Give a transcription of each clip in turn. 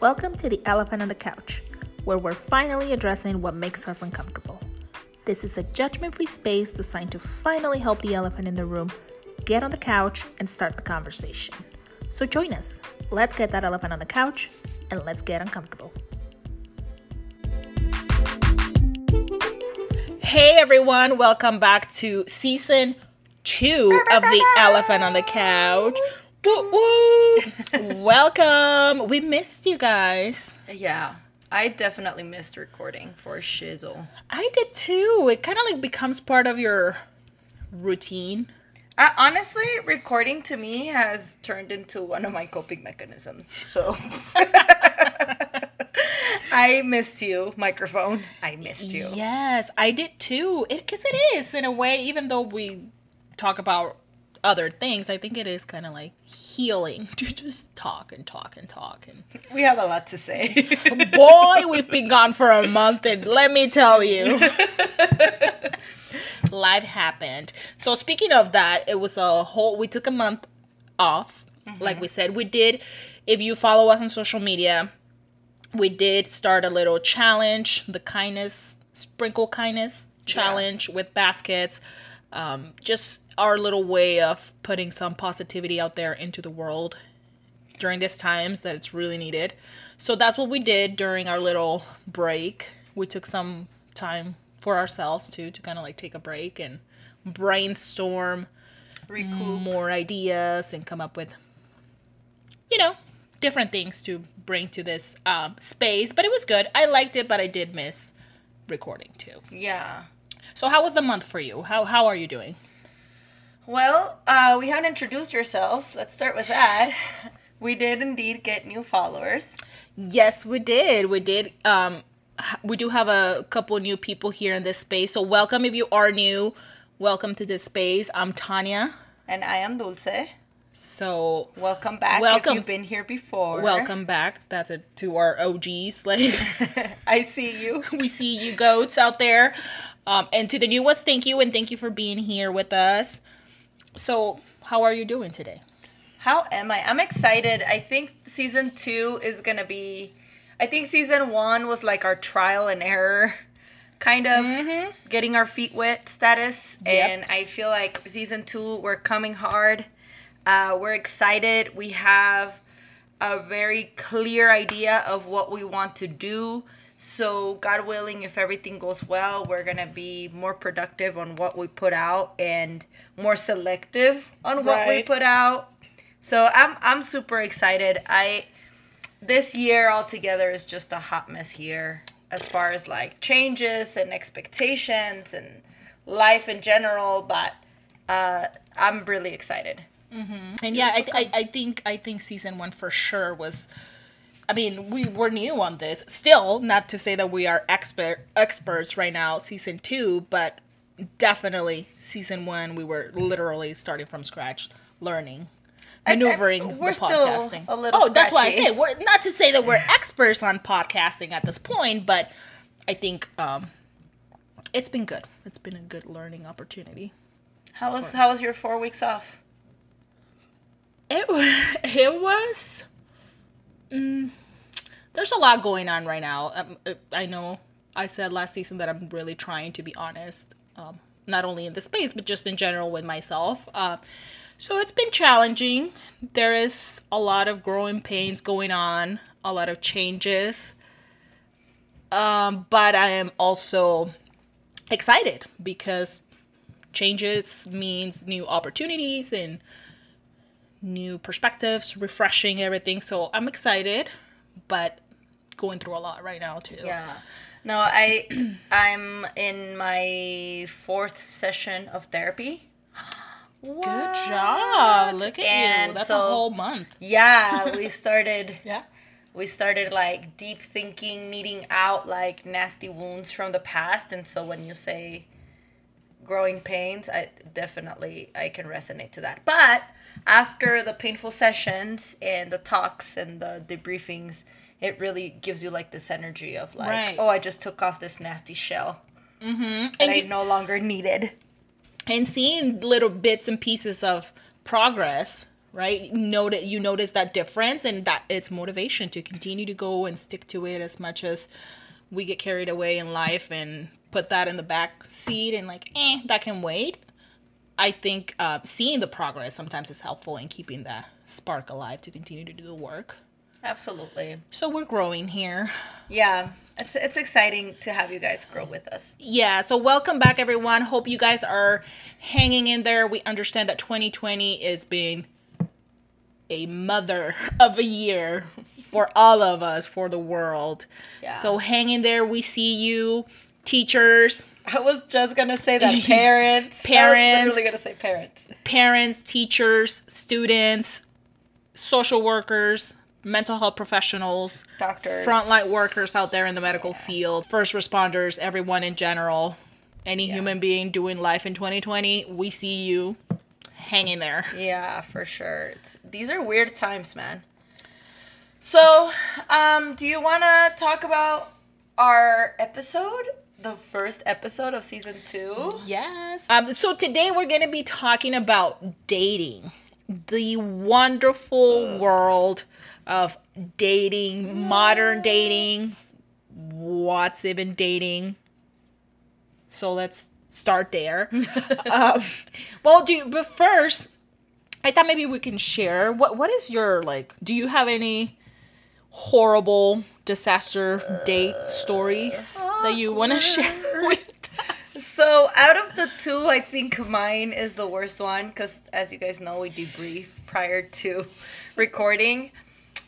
Welcome to the Elephant on the Couch, where we're finally addressing what makes us uncomfortable. This is a judgment free space designed to finally help the elephant in the room get on the couch and start the conversation. So join us. Let's get that elephant on the couch and let's get uncomfortable. Hey everyone, welcome back to season two of The Elephant on the Couch. Welcome. We missed you guys. Yeah, I definitely missed recording for Shizzle. I did too. It kind of like becomes part of your routine. Uh, honestly, recording to me has turned into one of my coping mechanisms. So I missed you, microphone. I missed you. Yes, I did too. Because it, it is, in a way, even though we talk about other things, I think it is kind of like healing to just talk and talk and talk. And We have a lot to say. boy, we've been gone for a month, and let me tell you. Life happened. So speaking of that, it was a whole we took a month off. Mm-hmm. Like we said, we did if you follow us on social media, we did start a little challenge, the kindness sprinkle kindness challenge with baskets. Um, just our little way of putting some positivity out there into the world during these times that it's really needed. So that's what we did during our little break. We took some time for ourselves too to kind of like take a break and brainstorm Recoup. more ideas and come up with you know different things to bring to this um, space but it was good i liked it but i did miss recording too Yeah. So how was the month for you how, how are you doing Well, uh, we haven't introduced ourselves. Let's start with that. We did indeed get new followers. yes we did we did um we do have a couple new people here in this space so welcome if you are new welcome to this space i'm tanya And I am Dulce. so Welcome back Welcome. if you've been here before. welcome back that's a to our og's like I see you. we see you goats out there. Um, and to the new ones, thank you and thank you for being here with us. So, how are you doing today? How am I? I'm excited. I think season two is gonna be. I think season one was like our trial and error, kind of getting our feet wet status, Yep. and I feel like season two we're coming hard. Uh, we're excited. We have a very clear idea of what we want to do. So, God willing, if everything goes well, we're gonna be more productive on what we put out and more selective on what we put out. So I'm I'm super excited. I this year altogether is just a hot mess year as far as like changes and expectations and life in general. But uh, I'm really excited. And yeah, I, I, I think I think season one for sure was. I mean, we were new on this. Still, not to say that we are expert experts right now. Season two, but definitely season one, we were literally starting from scratch, learning, maneuvering we're the still podcasting. a little oh, that's why I scratchy. said we're not to say that we're experts on podcasting at this point, but I think um, it's been good. It's been a good learning opportunity. How was how was your four weeks off? It wa- it was. Mm, there's a lot going on right now. Um, uh, I know I said last season that I'm really trying to be honest, um, not only in the space but just in general with myself. Uh, so it's been challenging. There is a lot of growing pains going on, a lot of changes. Um, but I am also excited because changes means new opportunities and new perspectives, refreshing everything. So I'm excited, but going through a lot right now too. Yeah. No, I I'm in my fourth session of therapy. Good job. Look at you. That's so- a whole month. Yeah, we started Yeah. we started like deep thinking, needing out like nasty wounds from the past. And so when you say growing pains, I definitely I can resonate to that. But after the painful sessions and the talks and the debriefings, it really gives you like this energy of like, Right. oh, I just took off this nasty shell. Mm-hmm. And, I you- no longer needed. And seeing little bits and pieces of progress, right? Notice you notice that difference, and that it's motivation to continue to go and stick to it as much as we get carried away in life and put that in the back seat and like, eh, that can wait. I think uh, seeing the progress sometimes is helpful in keeping that spark alive to continue to do the work. Absolutely. So we're growing here. Yeah. It's, it's exciting to have you guys grow with us. Yeah, so welcome back, everyone. Hope you guys are hanging in there. We understand that 2020 is being a mother of a year for all of us, for the world. Yeah. So hang in there. We see you, teachers, I was just gonna say that parents. Parents. I was literally gonna say parents. parents, teachers, students, social workers, mental health professionals, Doctors. frontline workers out there in the medical field, first responders, everyone in general, any human being doing life in 2020, we see you hanging there. Yeah, for sure. It's, these are weird times, man. So, um, do you want to talk about our episode, the first episode of season two? Yes. Um, so today we're going to be talking about dating, the wonderful world of dating, modern dating, what's even dating. So let's start there. um, well, do you, but first, I thought maybe we can share what what is your like? Do you have any horrible disaster date stories that you want to share with? So, out of the two, I think mine is the worst one because, as you guys know, we debrief prior to recording.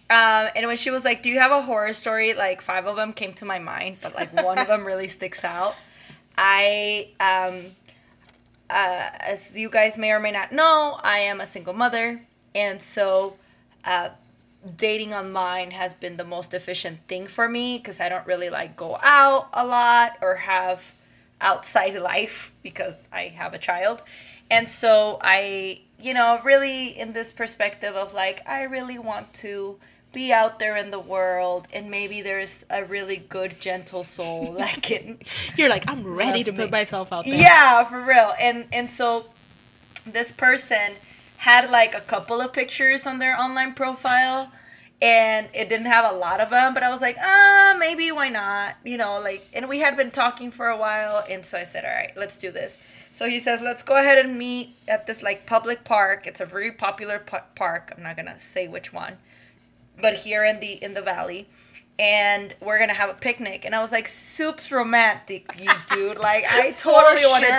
Um, and when she was like, "Do you have a horror story?" Like five of them came to my mind, but like one of them really sticks out. I, um, uh, as you guys may or may not know, I am a single mother, and so uh, dating online has been the most efficient thing for me because I don't really like go out a lot or have outside life because I have a child. And so I, you know, really in this perspective of like, I really want to be out there in the world and maybe there's a really good, gentle soul that can You're like, I'm ready to put myself out there. yeah, for real. And and so this person had like a couple of pictures on their online profile and it didn't have a lot of them, but I was like, "Ah, maybe why not?" You know, like and we had been talking for a while and so I said, "All right, let's do this." So he says, "Let's go ahead and meet at this like public park. It's a very popular pa- park. I'm not to say which one." But here in the in the valley and we're gonna have a picnic. And I was like, soup's romantic, you dude. Like, I totally want to sure.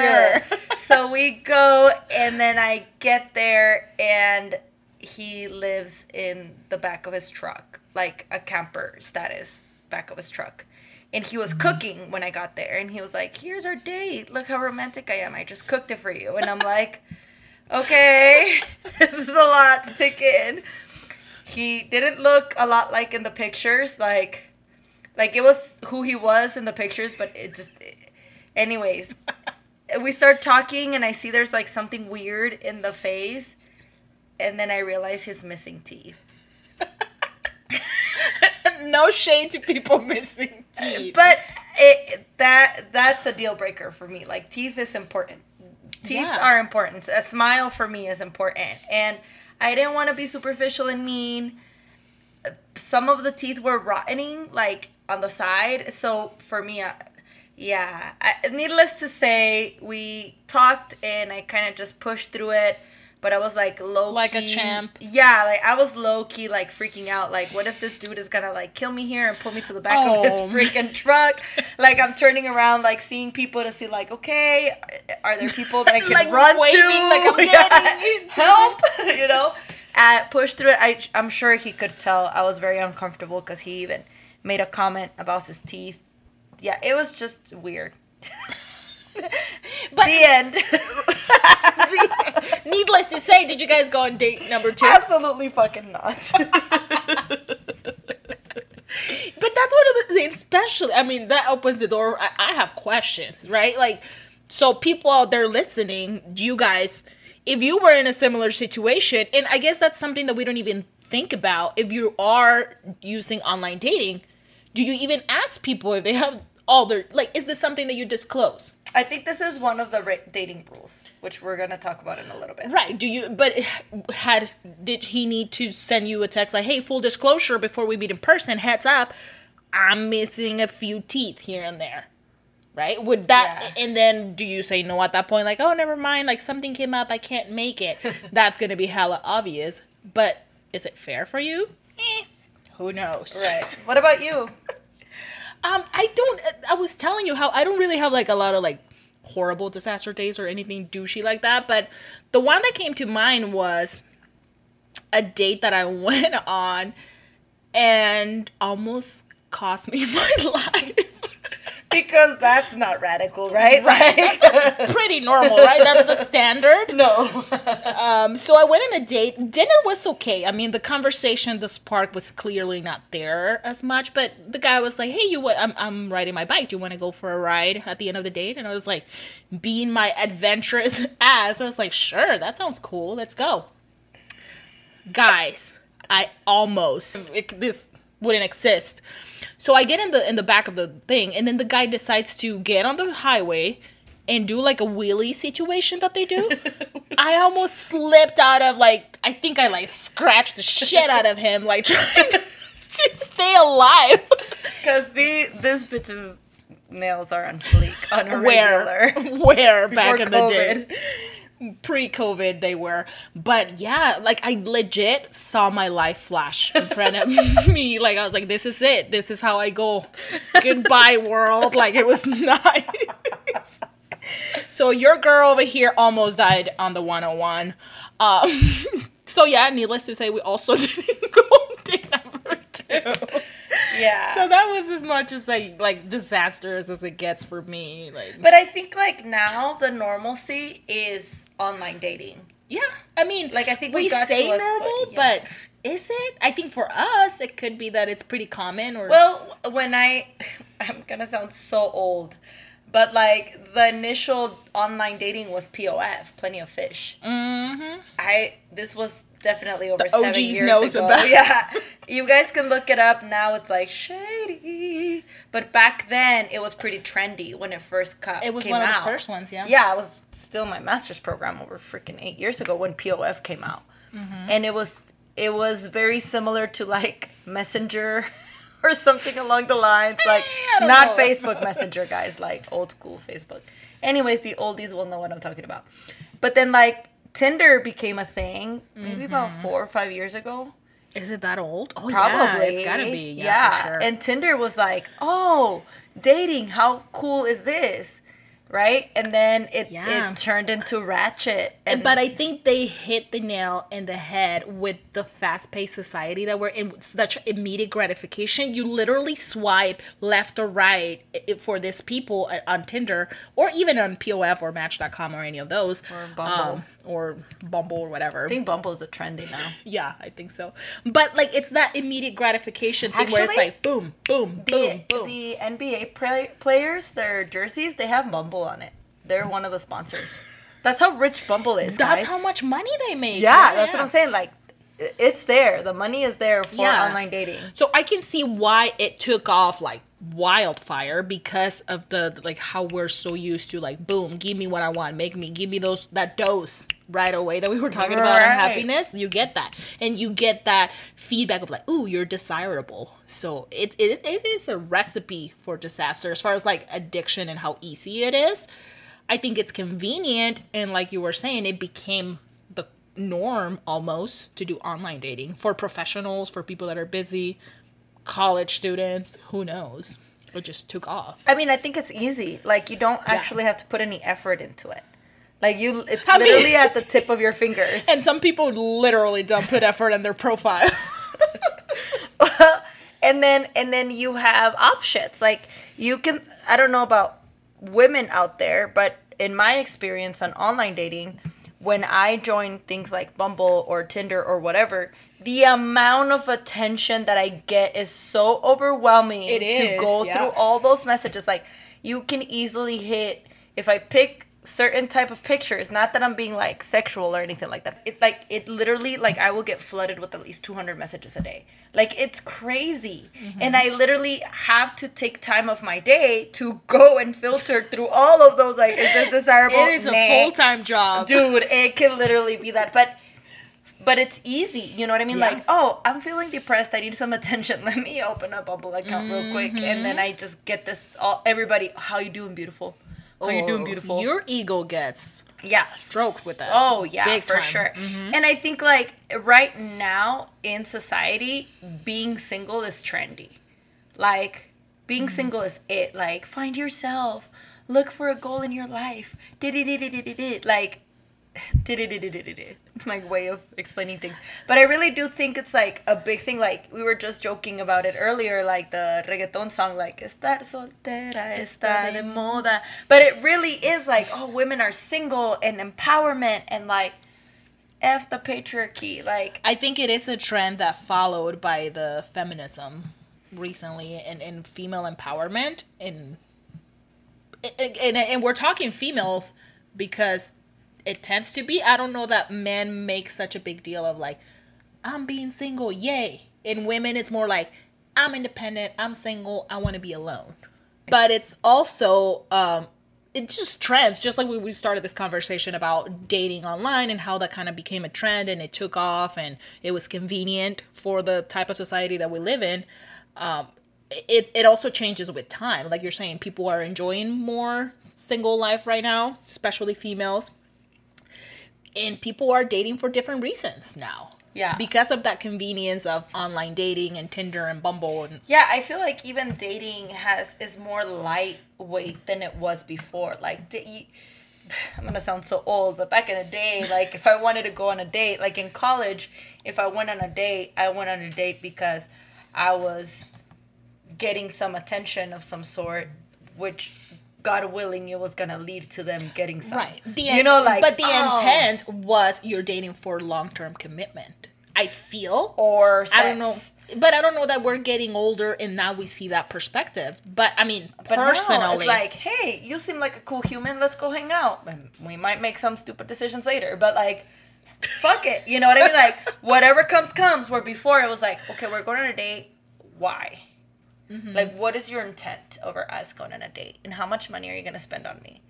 do it. So we go, and then I get there, and he lives in the back of his truck, like a camper status, back of his truck. And he was mm-hmm. cooking when I got there, and he was like, "Here's our date. Look how romantic I am. I just cooked it for you." And I'm like, "Okay, this is a lot to take in." He didn't look a lot like in the pictures, like, like it was who he was in the pictures, but it just, anyways, we start talking, and I see there's like something weird in the face, and then I realize he's missing teeth. no shade to people missing teeth. But it that that's a deal breaker for me. Like teeth is important. Teeth Yeah. are important. A smile for me is important. And I didn't want to be superficial and mean. Some of the teeth were rotting like on the side. So for me, I, yeah. I, needless to say, we talked and I kind of just pushed through it. But I was like low Like a key- champ. Yeah, like I was low key like freaking out. Like, what if this dude is gonna like kill me here and pull me to the back of Oh. his freaking truck? like I'm turning around, like seeing people to see, like, okay, are there people that I can Like run waving, to? like, I'm Yeah, getting into help, you know. Uh, push through it. I, I'm sure he could tell I was very uncomfortable because he even made a comment about his teeth. Yeah, it was just weird. But The end. needless to say, did you guys go on date number two? Absolutely fucking not. But that's one of the things, especially. I mean, that opens the door. I, I have questions, right? Like, so people out there listening, you guys, if you were in a similar situation, and I guess that's something that we don't even think about. If you are using online dating, do you even ask people if they have all their like? Is this something that you disclose? I think this is one of the ra- dating rules, which we're gonna talk about in a little bit. Right. Do you? But had did he need to send you a text like, "Hey, full disclosure, before we meet in person, heads up, I'm missing a few teeth here and there." Right? Would that? Yeah. And then do you say no at that point? Like, oh, never mind. Like something came up, I can't make it. That's gonna be hella obvious. But is it fair for you? Eh, who knows? Right. What about you? Um, I don't. I was telling you how I don't really have like a lot of like horrible disaster days or anything douchey like that. But the one that came to mind was a date that I went on and almost cost me my life. Because that's not radical, right? Right. That's pretty normal, right? That's the standard. no. Um, so I went on a date. Dinner was okay. I mean, the conversation, the spark was clearly not there as much. But the guy was like, "Hey, you, I'm, I'm riding my bike. Do you want to go for a ride at the end of the date?" And I was like, being my adventurous ass, I was like, "Sure, that sounds cool. Let's go." Guys, I almost it, this wouldn't exist. So I get in the in the back of the thing, and then the guy decides to get on the highway and do like a wheelie situation that they do. I almost slipped out of like I think I like scratched the shit out of him, like trying to stay alive. Because the this bitch's nails are on fleek on a Where regular. where back in the day. Pre-COVID, they were, but yeah, like I legit saw my life flash in front of me. Like I was like, "This is it. This is how I go. Goodbye, world." Like it was nice. so your girl over here almost died on the 101. Um, so yeah, needless to say, we also didn't go date number two. Yeah. So that was as much as like like disastrous as it gets for me. Like, but I think like now the normalcy is online dating. yeah, I mean, Like, I think we we got say to us, normal, but, yeah. but is it? I think for us, it could be that it's pretty common. Or Well, when I, I'm gonna sound so old, but like the initial online dating was POF, Plenty of Fish. Mm-hmm. I this was definitely over seven OGs years knows ago. about. Yeah, you guys can look it up now. It's like shady, but back then it was pretty trendy when it first cut. it was one of the first ones. Yeah. Yeah, I was still my master's program over freaking eight years ago when POF came out, Mm-hmm. and it was it was very similar to like Messenger or something along the lines like I don't not know. Facebook Messenger guys, like old school Facebook. Anyways, the oldies will know what I'm talking about. But then like Tinder became a thing maybe about Mm-hmm. four or five years ago. Is it that old? Oh Probably. yeah, it's gotta be. Yeah, for sure. And Tinder was like, oh, dating, how cool is this? Right? And then it, Yeah. it turned into Ratchet. And but I think they hit the nail in the head with the fast-paced society that we're in. Such immediate gratification. You literally swipe left or right for this people uh, on Tinder or even on POF or Match.com or any of those, Or Bumble. um, or Bumble or whatever. I think Bumble is a trendy now. yeah, I think so. But like, it's that immediate gratification thing where it's like boom, boom, The, boom, boom. the NBA play, players, their jerseys, they have Bumble on it. They're one of the sponsors. That's how rich Bumble is. That's guys. how much money they make. Yeah, that's what I'm saying. Like, it's there. The money is there for Yeah. online dating. So I can see why it took off like wildfire because of the like how we're so used to like boom, give me what I want, make me give me those that dose right away that we were talking about Right. happiness. You get that, and you get that feedback of like, ooh, you're desirable. So it it, it is a recipe for disaster as far as like addiction and how easy it is. I think it's convenient, and like you were saying, it became the norm almost to do online dating for professionals, for people that are busy, college students, who knows. It just took off. I mean, I think it's easy. Like, you don't actually have to put any effort into it. Like, you, it's literally at the tip of your fingers. And some people literally don't put effort in their profile. and then and then you have options like you can i don't know about women out there but in my experience on online dating when i join things like bumble or tinder or whatever the amount of attention that i get is so overwhelming It to go yeah. through all those messages like you can easily hit if i pick certain type of pictures. Not that i'm being like sexual or anything like that. It like it literally like i will get flooded with at least 200 messages a day. Like it's crazy. Mm-hmm. and i literally have to take time of my day to go and filter through all of those like is this desirable? It is a full time job. dude it can literally be that. But but it's easy. You know what i mean? Yeah. like oh i'm feeling depressed. I need some attention. Let me open up a Bumble account real quick. And then Mm-hmm. i just get this all everybody how you doing beautiful how you doing Oh, beautiful Your ego gets yeah stroked with that. oh yeah Big for time. Mm-hmm. sure and i think like right now in society being single is trendy like being Mm-hmm. single is it like find yourself look for a goal in your life Di-di-di-di-di-di-di. like Di-di-di-di-di-di-di. my way of explaining things. But i really do think it's like a big thing. Like we were just joking about it earlier like the reggaeton song like estar soltera está de moda. but it really is like oh women are single and empowerment and like f the patriarchy like I think it is a trend that followed by the feminism recently and, in female empowerment and, and and we're talking females because it tends to be I don't know that men make such a big deal of like I'm being single, yay. In women it's more like I'm independent, I'm single, I want to be alone. But it's also um it just trends just like we, we started this conversation about dating online and how that kind of became a trend and it took off and it was convenient for the type of society that we live in um it, it also changes with time like you're saying people are enjoying more single life right now especially females and people are dating for different reasons now Yeah. because of that convenience of online dating and tinder and bumble and Yeah, I feel like even dating has is more lightweight than it was before. Like, I'm gonna sound so old, but back in the day, like if I wanted to go on a date, like in college, if I went on a date, I went on a date because I was getting some attention of some sort, which. God willing, it was gonna lead to them getting some. Right. The you know, like but the oh, intent was you're dating for long term commitment. I feel. or I don't know. But I don't know that we're getting older and now we see that perspective. But I mean, But no, personally, it's like, hey, you seem like a cool human. Let's go hang out. And we might make some stupid decisions later, but like, fuck it. You know what I mean? Like, whatever comes, comes. Where before it was like, okay, we're going on a date. Why? Mm-hmm. Like, what is your intent over us going on a date? And how much money are you going to spend on me?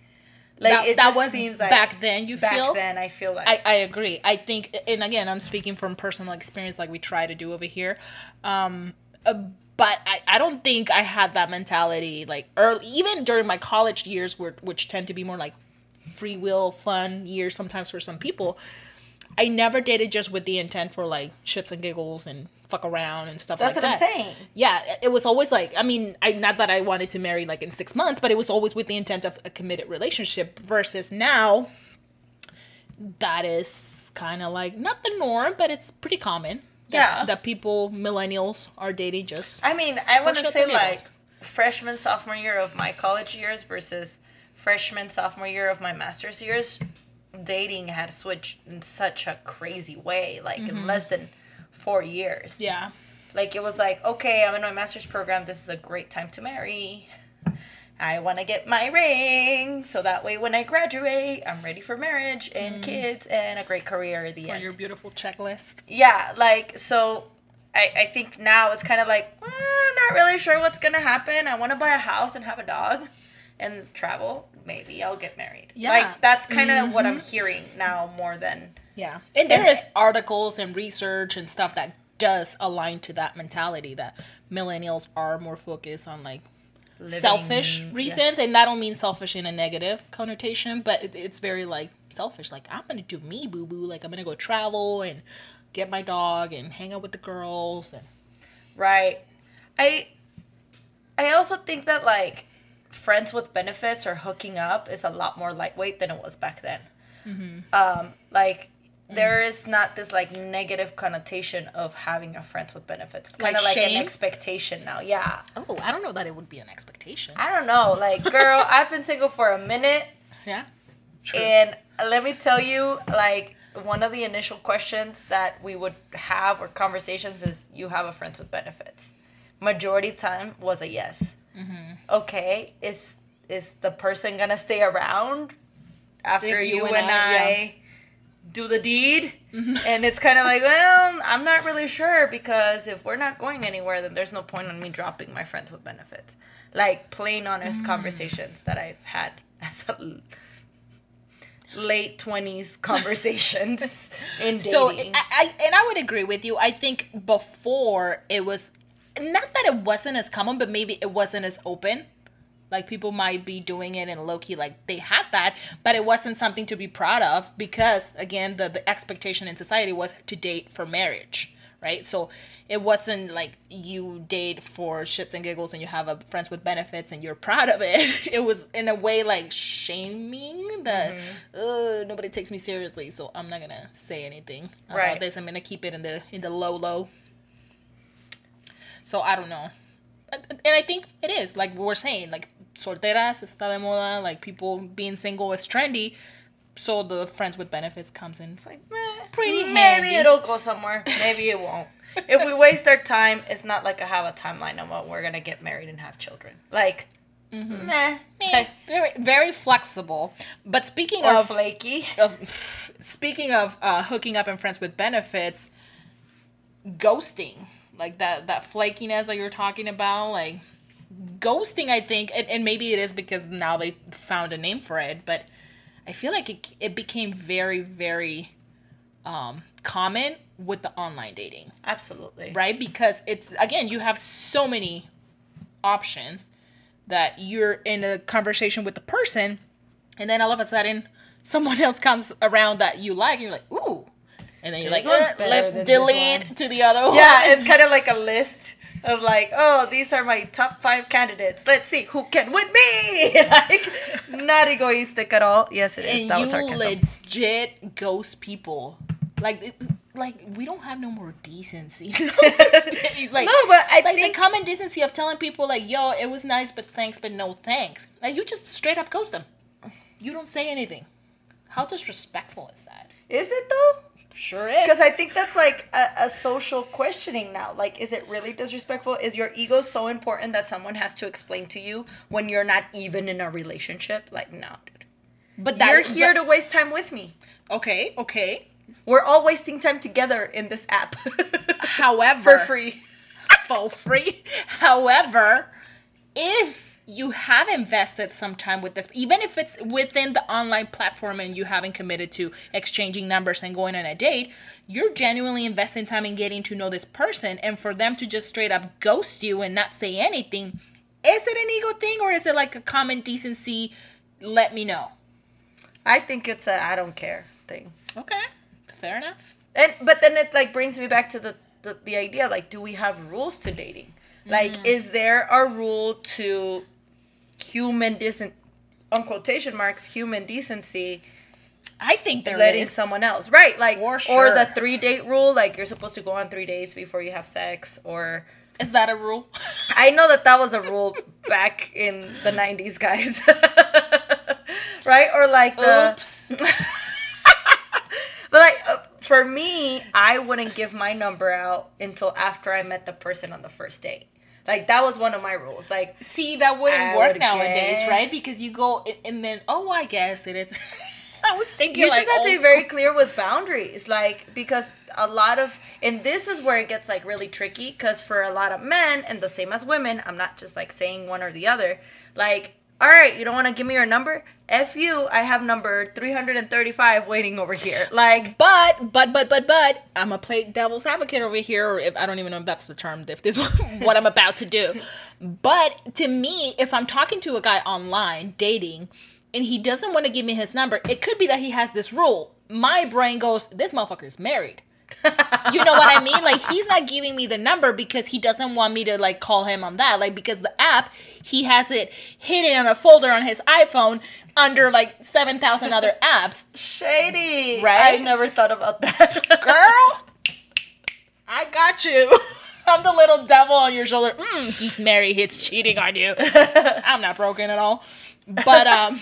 Like, That- it that was seems like back then, you back feel? then, I feel like. I, I agree. I think, and again, I'm speaking from personal experience, like we try to do over here. Um, uh, but I, I don't think I had that mentality like early, even during my college years, were, which tend to be more like free will, fun years sometimes for some people. I never dated just with the intent for like shits and giggles and fuck around and stuff That's like that. That's what I'm saying. Yeah, it was always like I mean, I not that I wanted to marry like in six months, but it was always with the intent of a committed relationship. Versus now, that is kind of like not the norm, but it's pretty common. that- Yeah. that people millennials are dating just. I mean, I want to say like freshman sophomore year of my college years versus freshman sophomore year of my master's years. Dating had switched in such a crazy way, like in mm-hmm. less than four years. Mm-hmm. yeah, Like it was like, okay, I'm in my master's program. This is a great time to marry. I want to get my ring so that way when I graduate, I'm ready for marriage and kids and a great career at the Mm. for end your beautiful checklist. yeah like so I, I think now it's kind of like well, i'm not really sure what's gonna happen i want to buy a house and have a dog and travel maybe i'll get married Yeah. like that's kind of what i'm hearing now more than Yeah, and there is articles and research and stuff that does align to that mentality that millennials are more focused on like living selfish yeah. reasons and that don't mean selfish in a negative connotation but it, it's very like selfish like i'm gonna do me boo boo like i'm gonna go travel and get my dog and hang out with the girls and right i i also think that like friends with benefits or hooking up is a lot more lightweight than it was back then Mm-hmm. um like. Mm. there is not this like negative connotation of having a friends with benefits. It's kind of Like like, an expectation now. Yeah. oh i don't know that it would be an expectation I don't know. Like, girl, I've been single for a minute, yeah and let me tell you, like, one of the initial questions that we would have or conversations is, "You have a friends with benefits." Majority time was a yes. Mm-hmm. Okay, is is the person gonna stay around? after If you, you and, and I, I- yeah. Do the deed. Mm-hmm. and it's kind of like, well, I'm not really sure because if we're not going anywhere, then there's no point on me dropping my friends with benefits. Like plain honest mm. conversations that I've had as a late 20s conversations in dating. So I, I and I would agree with you. I think before it was not that it wasn't as common, but maybe it wasn't as open. Like people might be doing it in low key, like they had that, but it wasn't something to be proud of because again, the the expectation in society was to date for marriage, right? So it wasn't like you date for shits and giggles and you have a friends with benefits and you're proud of it. It was in a way like shaming that mm-hmm. "Ugh, nobody takes me seriously, so I'm not gonna say anything about Right. this. I'm gonna keep it in the in the low low. So I don't know. And and I think it is like we're saying, like solteras está de moda, like people being single is trendy. So the friends with benefits comes in. It's like Eh, pretty maybe handy. it'll go somewhere. Maybe it won't. if we waste our time, it's not like I have a timeline of what we're gonna get married and have children. Like, Mm-hmm. meh, very very flexible. But speaking or of flaky. of speaking of uh, hooking up and friends with benefits, ghosting like that that flakiness that you're talking about, like ghosting. I think, and, and maybe it is because now they found a name for it, but I feel like it it became very very um, common with the online dating Absolutely. right? Because it's again, you have so many options that you're in a conversation with the person, and then all of a sudden, someone else comes around that you like, and you're like, ooh, and then you're This like, one's "Uh, better let- than this delete to the other one. Yeah, it's kind of like a list of like, oh, these are my top five candidates. Let's see who can win me. like, not egoistic at all. Yes, it is. and that you was sarcasm. legit ghost people, like. it- like we don't have no more decency. He's like, No, but I like think- the common decency of telling people like, "Yo, it was nice, but thanks, but no thanks." Like you just straight up ghost them. You don't say anything. How disrespectful is that? Is it though? Sure is. Because I think that's like a, a social questioning now. Like, is it really disrespectful? Is your ego so important that someone has to explain to you when you're not even in a relationship? Like, no, dude. but You're here to waste time with me. Okay, okay. We're all wasting time together in this app. However, For free. for free. However, if you have invested some time with this, even if it's within the online platform and you haven't committed to exchanging numbers and going on a date, you're genuinely investing time in getting to know this person. And for them to just straight up ghost you and not say anything, is it an ego thing or is it like a common decency? Let me know. I think it's a I don't care thing. Okay, fair enough. And but then it like brings me back to the the, the idea like do we have rules to dating? Like mm-hmm. is there a rule to human decent on quotation marks human decency I think they're letting someone else right like For or the three date rule like you're supposed to go on three dates before you have sex or Is that a rule? I know that that was a rule back in the 90s guys right or like the Oops. But like uh, for me, I wouldn't give my number out until after I met the person on the first date. Like that was one of my rules. Like See, that wouldn't I work would nowadays, guess. right? Because you go and then, oh, I guess it is. I was thinking you like just have to be very clear with boundaries, like because a lot of and this is where it gets like really tricky because for a lot of men and the same as women, I'm not just like saying one or the other. Like, all right, you don't want to give me your number? F you, I have number 335 waiting over here. Like, But, but, but, but, but, I'm gonna play devil's advocate over here, or if I don't even know if that's the term, if this is what I'm about to do. But to me, if I'm talking to a guy online, dating, and he doesn't want to give me his number, it could be that he has this rule. My brain goes, this motherfucker is married. You know what I mean? Like he's not giving me the number because he doesn't want me to like call him on that. Like because the app he has it hidden on a folder on his iPhone under like seven thousand other apps. shady. Right? I never thought about that. Girl, I got you. I'm the little devil on your shoulder. Mm, he's married. He's cheating on you. I'm not broken at all. But um,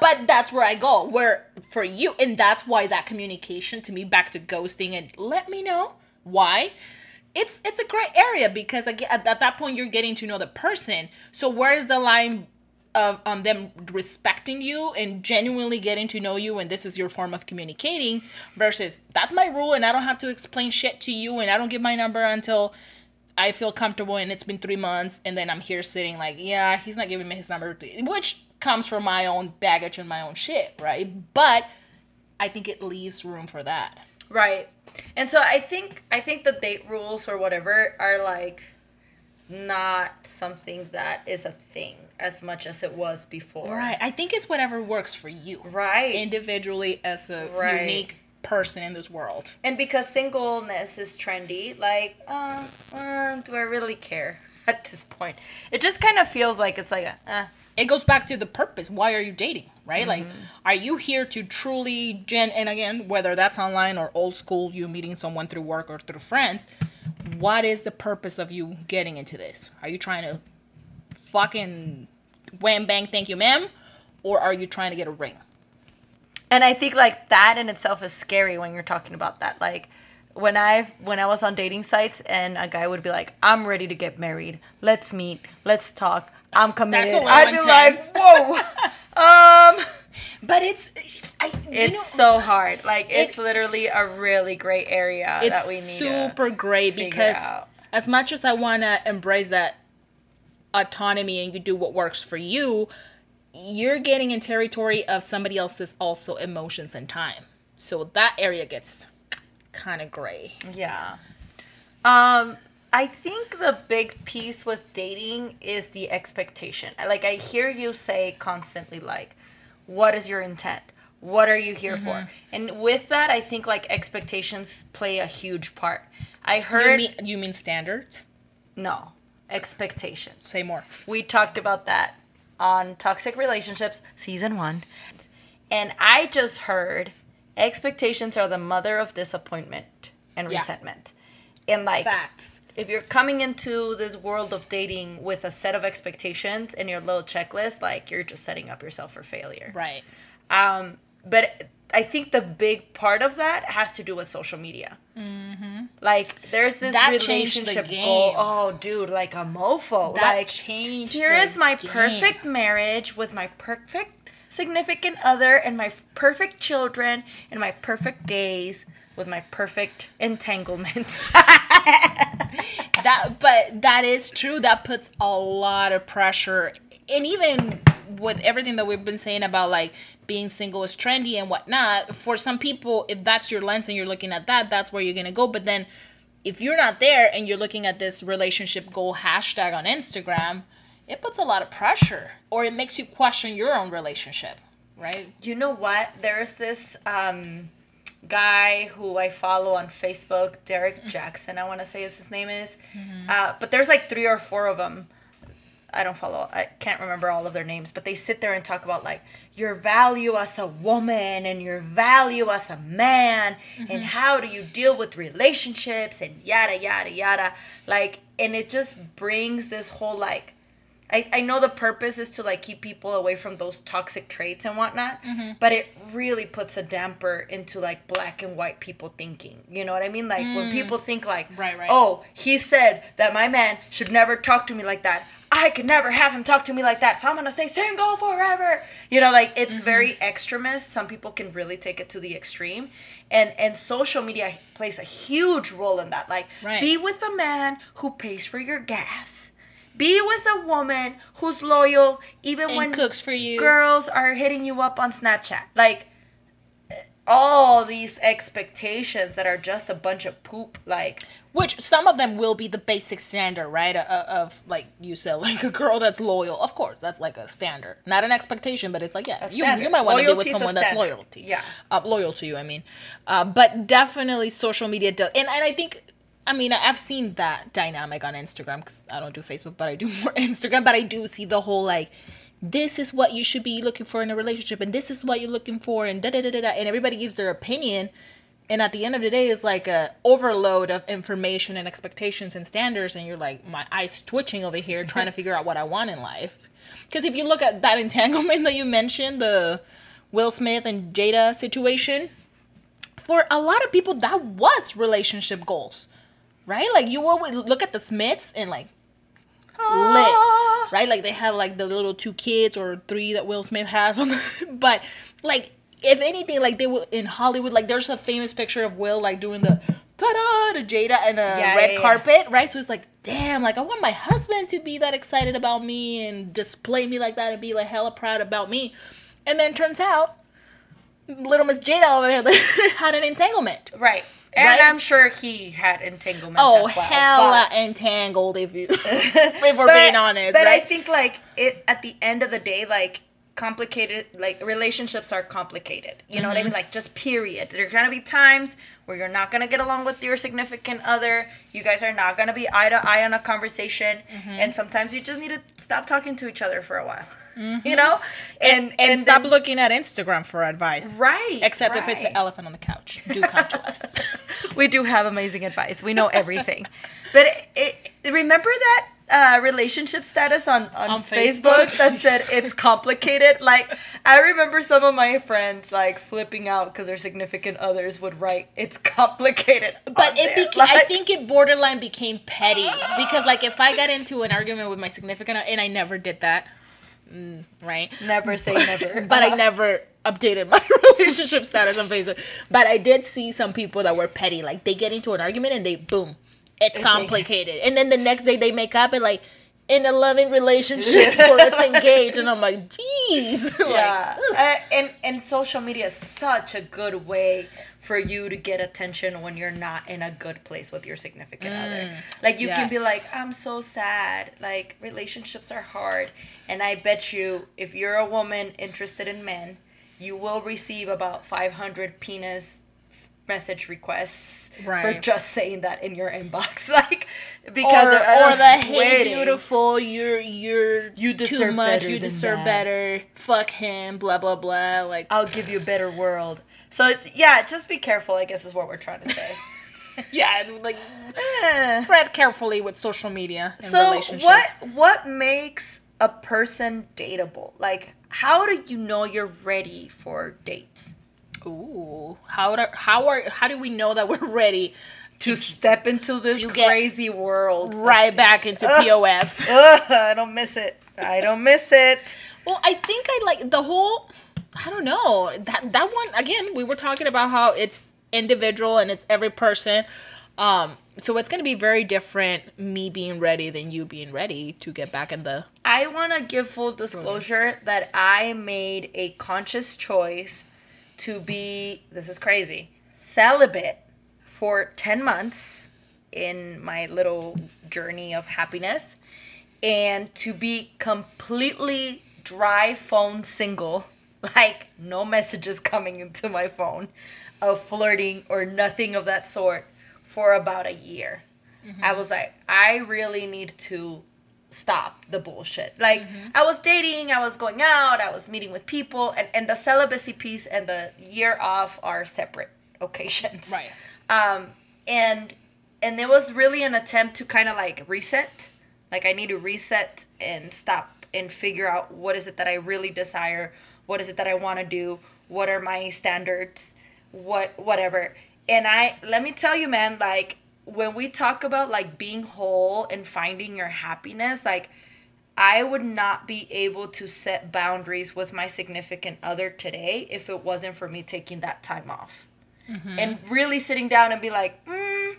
but that's where I go. Where for you, and that's why that communication to me back to ghosting and let me know why. It's it's a great area because again at, at that point you're getting to know the person. So where's the line of on them respecting you and genuinely getting to know you and this is your form of communicating versus that's my rule and I don't have to explain shit to you and I don't give my number until I feel comfortable and it's been three months and then I'm here sitting like, yeah, he's not giving me his number, which comes from my own baggage and my own shit, right? But I think it leaves room for that. Right. And so I think I think the date rules or whatever are like not something that is a thing as much as it was before. Right. I think it's whatever works for you. Right. Individually as a Right. unique person in this world. And because singleness is trendy, like, uh, uh, do I really care at this point? It just kind of feels like it's like, a, uh, it goes back to the purpose. Why are you dating? Right? Like, mm-hmm. are you here to truly gen? And again, whether that's online or old school, you meeting someone through work or through friends, what is the purpose of you getting into this? Are you trying to fucking wham bang, thank you, ma'am, or are you trying to get a ring? and I think like that in itself is scary when you're talking about that. Like when I when I was on dating sites and a guy would be like, "I'm ready to get married. Let's meet. Let's talk. I'm committed." I'd be intense. like, "Whoa." um But it's, I, it's know, so hard. Like it's It- literally a really great area it's that we need to super great because out. as much as I want to embrace that autonomy and you do what works for you, you're getting in territory of somebody else's also emotions and time. So that area gets kind of gray. Yeah. Um, I think the big piece with dating is the expectation. Like I hear you say constantly like what is your intent? What are you here for? Mm-hmm. And with that, I think like expectations play a huge part. I You heard mean, you mean standards? no, expectations. Say more. We talked about that on Toxic Relationships, season one. And I just heard expectations are the mother of disappointment and Yeah. resentment. And like, Facts. If you're coming into this world of dating with a set of expectations and your little checklist, like, you're just setting up yourself for failure. Right. Um, but I think the big part of that has to do with social media. Mm-hmm. Like, there's this That relationship game. goal. Oh, dude, like a mofo. That like, changed Here is my game. perfect marriage with my perfect significant other and my perfect children and my perfect days with my perfect entanglement. that but that is true. That puts a lot of pressure. And even with everything that we've been saying about like being single is trendy and whatnot for some people if that's your lens and you're looking at that that's where you're gonna go. But then if you're not there and you're looking at this relationship goal hashtag on instagram it puts a lot of pressure or it makes you question your own relationship right? You know what? There's this um, guy who I follow on Facebook, Derrick mm-hmm. Jaxn, I want to say is his name is. Mm-hmm. Uh, but there's like three or four of them. I don't follow. I can't remember all of their names, but they sit there and talk about like your value as a woman and your value as a man and mm-hmm. how do you deal with relationships and yada yada yada. Like and it just brings this whole like I, I know the purpose is to like keep people away from those toxic traits and whatnot, mm-hmm. but it really puts a damper into like black and white people thinking. You know what I mean? Like when mm. people think like, Right, right. oh, he said that my man should never talk to me like that. I could never have him talk to me like that, so I'm gonna stay single forever. You know, like it's mm-hmm. very extremist. Some people can really take it to the extreme, and and social media plays a huge role in that. Like, Right. be with a man who pays for your gas. Be with a woman who's loyal even And when cooks for you. girls are hitting you up on Snapchat. Like all these expectations that are just a bunch of poop. Like which some of them will be the basic standard right of, of like you said like a girl that's loyal of course that's like a standard not an expectation but it's like yeah you, you might want to be with someone that's loyalty Yeah. uh, loyal to you i mean uh, but definitely social media does and, and i think I mean, I've seen that dynamic on Instagram because I don't do Facebook, but I do more Instagram. But I do see the whole like, this is what you should be looking for in a relationship, and this is what you're looking for, and da da da da. And everybody gives their opinion, and at the end of the day, it's like a overload of information and expectations and standards, and you're like, my eyes twitching over here trying to figure out what I want in life. Because if you look at that entanglement that you mentioned, the Will Smith and Jada situation, for a lot of people, that was relationship goals, right? Like you will look at the Smiths and like lit. Ah. right? Like they have like the little two kids or three that Will Smith has on the, but like if anything, like they will in Hollywood, like there's a famous picture of Will like doing the ta-da to Jada and a Yeah, red yeah, yeah. carpet, right? So it's like, damn, like I want my husband to be that excited about me and display me like that and be like hella proud about me. And then turns out little Miss Jada over here had an entanglement. Right. And Right? I'm sure he had entanglements Oh, as well. hella but- entangled if you if we're but- being honest, But right? I think like it at the end of the day, like complicated like relationships are complicated. You know what I Mm-hmm. mean? Like just period. There are gonna be times where you're not gonna get along with your significant other. You guys are not gonna be eye to eye on a conversation. Mm-hmm. And sometimes you just need to stop talking to each other for a while. You know? And Mm-hmm. and, stop then- looking at Instagram for advice. Right. Except if it's the elephant on the couch. Do come to us. we do have amazing advice. We know everything. but it, it, remember that uh, relationship status on, on, On Facebook? Facebook? that said it's complicated? Like, I remember some of my friends like flipping out because their significant others would write, it's complicated. But it there. became, I think it borderline became petty because, like, if I got into an argument with my significant, other- and I never did that, mm, right? Never say never. But I never updated my relationship status on Facebook. But I did see some people that were petty, like they get into an argument and they boom, it's It's complicated, and then the next day they make up and like. In a loving relationship or it's engaged, and I'm like, jeez. Yeah. ugh. Uh, and and social media is such a good way for you to get attention when you're not in a good place with your significant other. Mm. Like you can be like, I'm so sad. Like relationships are hard. And I bet you if you're a woman interested in men, you will receive about 500 penis message requests for just saying that in your inbox like because or, of, or the hey waiting. beautiful you're you're You too deserve much better you deserve that. better fuck him blah blah blah like I'll give you a better world. So it's, yeah, just be careful. I guess is what we're trying to say. yeah like Eh. tread carefully with social media and so relationships what what makes a person dateable? Like, how do you know you're ready for dates? ooh how do, how are how do we know that we're ready To step into this crazy world. right back into pof Ugh, I don't miss it. I don't miss it. well i think i like the whole i don't know. That that one again we were talking about how it's individual and it's every person. Um so it's going to be very different me being ready than you being ready to get back in the I want to give full disclosure that I made a conscious choice to be, this is crazy, celibate for 10 months in my little journey of happiness and to be completely dry phone single, like no messages coming into my phone of flirting or nothing of that sort for about a year. I was like, I really need to stop the bullshit. Like I was dating, I was going out, I was meeting with people, and, and the celibacy piece and the year off are separate occasions. Right. Um and and it was really an attempt to kind of like reset. Like I need to reset and stop and figure out what is it that I really desire, what is it that I want to do, what are my standards, what whatever. And I let me tell you man, like when we talk about like being whole and finding your happiness, like I would not be able to set boundaries with my significant other today if it wasn't for me taking that time off. And really sitting down and be like, mm,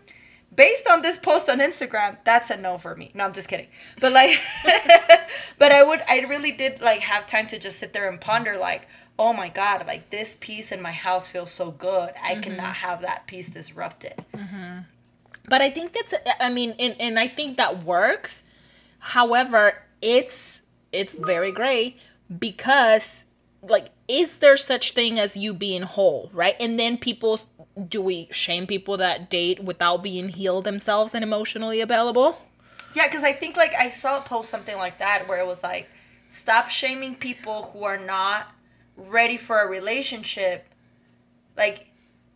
based on this post on Instagram, that's a no for me. No, I'm just kidding. But like, but I would, I really did like have time to just sit there and ponder, like, oh my God, like this peace in my house feels so good. I mm-hmm. cannot have that peace disrupted. Mm-hmm. But I think that's I mean and, and I think that works. However, it's it's very gray because like is there such thing as you being whole, right? And then people do we shame people that date without being healed themselves and emotionally available? Yeah, because I think like I saw a post something like that where it was like, stop shaming people who are not ready for a relationship, like,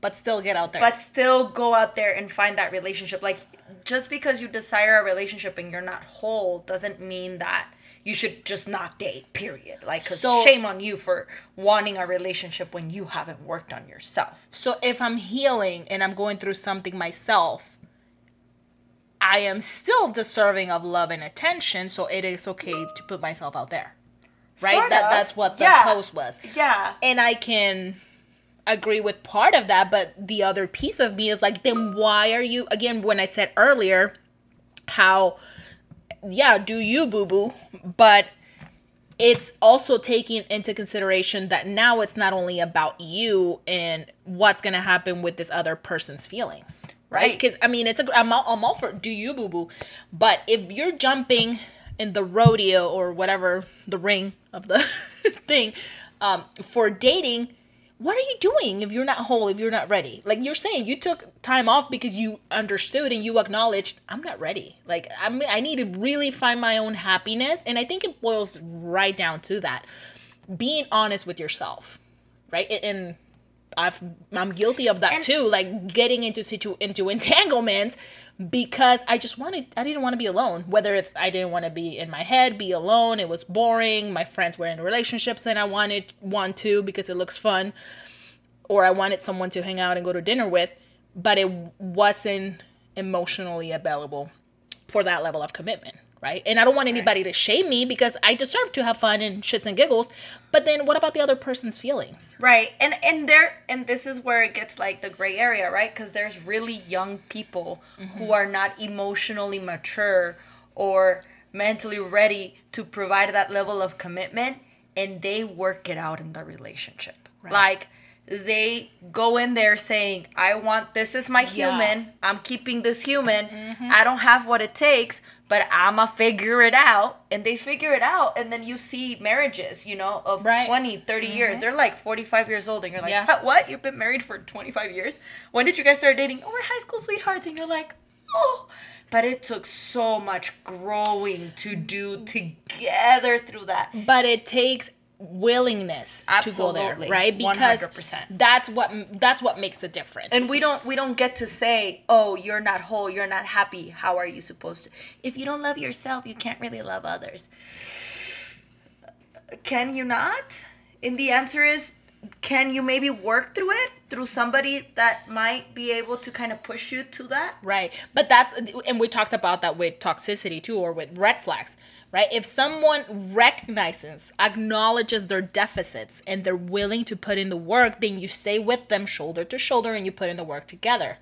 But still get out there. but still go out there and find that relationship. Like, just because you desire a relationship and you're not whole doesn't mean that you should just not date. Period. Like, cause So- shame on you for wanting a relationship when you haven't worked on yourself. So if I'm healing and I'm going through something myself, I am still deserving of love and attention, so it is okay to put myself out there. Right? Sort that of. that's what the Yeah. post was. Yeah. And I can agree with part of that, but the other piece of me is like, then why are you again when I said earlier how yeah, do you boo boo, but it's also taking into consideration that now it's not only about you and what's gonna happen with this other person's feelings, right? Right. Because I mean, it's a I'm all, I'm all for do you boo boo, but if you're jumping in the rodeo or whatever the ring of the thing um, for dating. What are you doing if you're not whole, if you're not ready? Like you're saying, you took time off because you understood and you acknowledged, I'm not ready. Like I'm, I need to really find my own happiness. And I think it boils right down to that. Being honest with yourself, right? And I've, I'm guilty of that And- too. Like getting into situ, into entanglements because I just wanted, I didn't want to be alone. Whether it's I didn't want to be in my head, be alone. It was boring. My friends were in relationships and I wanted one too because it looks fun or I wanted someone to hang out and go to dinner with, but it wasn't emotionally available for that level of commitment, right? And I don't want anybody to shame me because I deserve to have fun and shits and giggles. But then what about the other person's feelings? Right. And and there and this is where it gets like the gray area, right? Cuz there's really young people who mm-hmm. are not emotionally mature or mentally ready to provide that level of commitment and they work it out in the relationship. Like they go in there saying, I want this is my Yeah. human. I'm keeping this human. Mm-hmm. I don't have what it takes, but I'ma figure it out. And they figure it out. And then you see marriages, you know, of Right. 20, 30 years. Mm-hmm. They're like 45 years old. And you're like, Yeah. What? You've been married for 25 years? When did you guys start dating? Oh, we're high school sweethearts. And you're like, oh. But it took so much growing to do together through that. But it takes willingness to go there, right? Because 100%. that's what that's what makes a difference. And we don't we don't get to say, "Oh, you're not whole, you're not happy. How are you supposed to?" If you don't love yourself, you can't really love others. Can you not? And the answer is can you maybe work through it through somebody that might be able to kind of push you to that? Right. But that's, and we talked about that with toxicity too, or with red flags, right? If someone recognizes, acknowledges their deficits, and they're willing to put in the work, then you stay with them shoulder to shoulder and you put in the work together.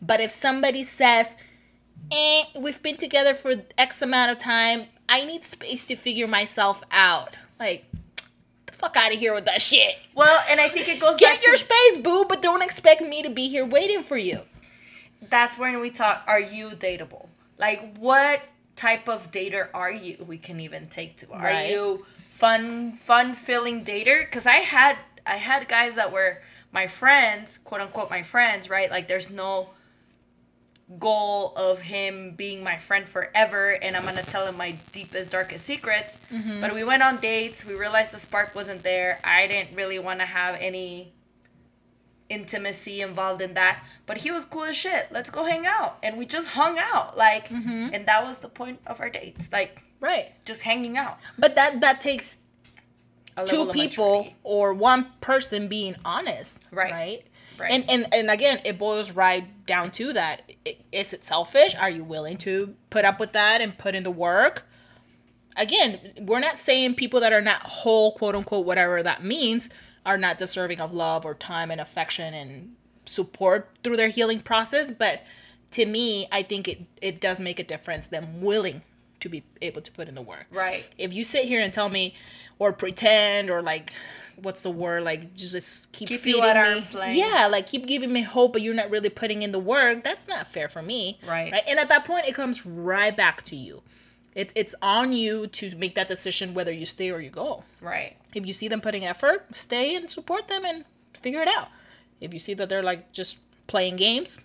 But if somebody says, eh, we've been together for X amount of time, I need space to figure myself out. Like, the fuck out of here with that shit. Well, and I think it goes Get your to space, boo, but don't expect me to be here waiting for you. that's when we talk are you dateable? Like what type of dater are you? We can even take to. Are Right. you fun fun filling dater? Cuz I had I had guys that were my friends, quote unquote my friends, right? Like there's no goal of him being my friend forever and I'm to tell him my deepest darkest secrets. Mm-hmm. But we went on dates, we realized the spark wasn't there. I didn't really want to have any intimacy involved in that but he was cool as shit let's go hang out and we just hung out like mm-hmm. and that was the point of our dates like Right. just hanging out But that that takes two people or one person being honest. Right. Right. Right. And and and again, it boils right down to that. Is it selfish? Are you willing to put up with that and put in the work? Again, we're not saying people that are not whole, quote unquote, whatever that means, are not deserving of love or time and affection and support through their healing process. But to me, I think it it does make a difference. Them willing to be able to put in the work right if you sit here and tell me or pretend or like what's the word like just keep, Keep feeding me yeah like keep giving me hope but you're not really putting in the work that's not fair for me Right. right and at that point it comes right back to you it's it's on you to make that decision whether you stay or you go. Right. If you see them putting effort stay and support them and figure it out. If you see that they're like just playing games.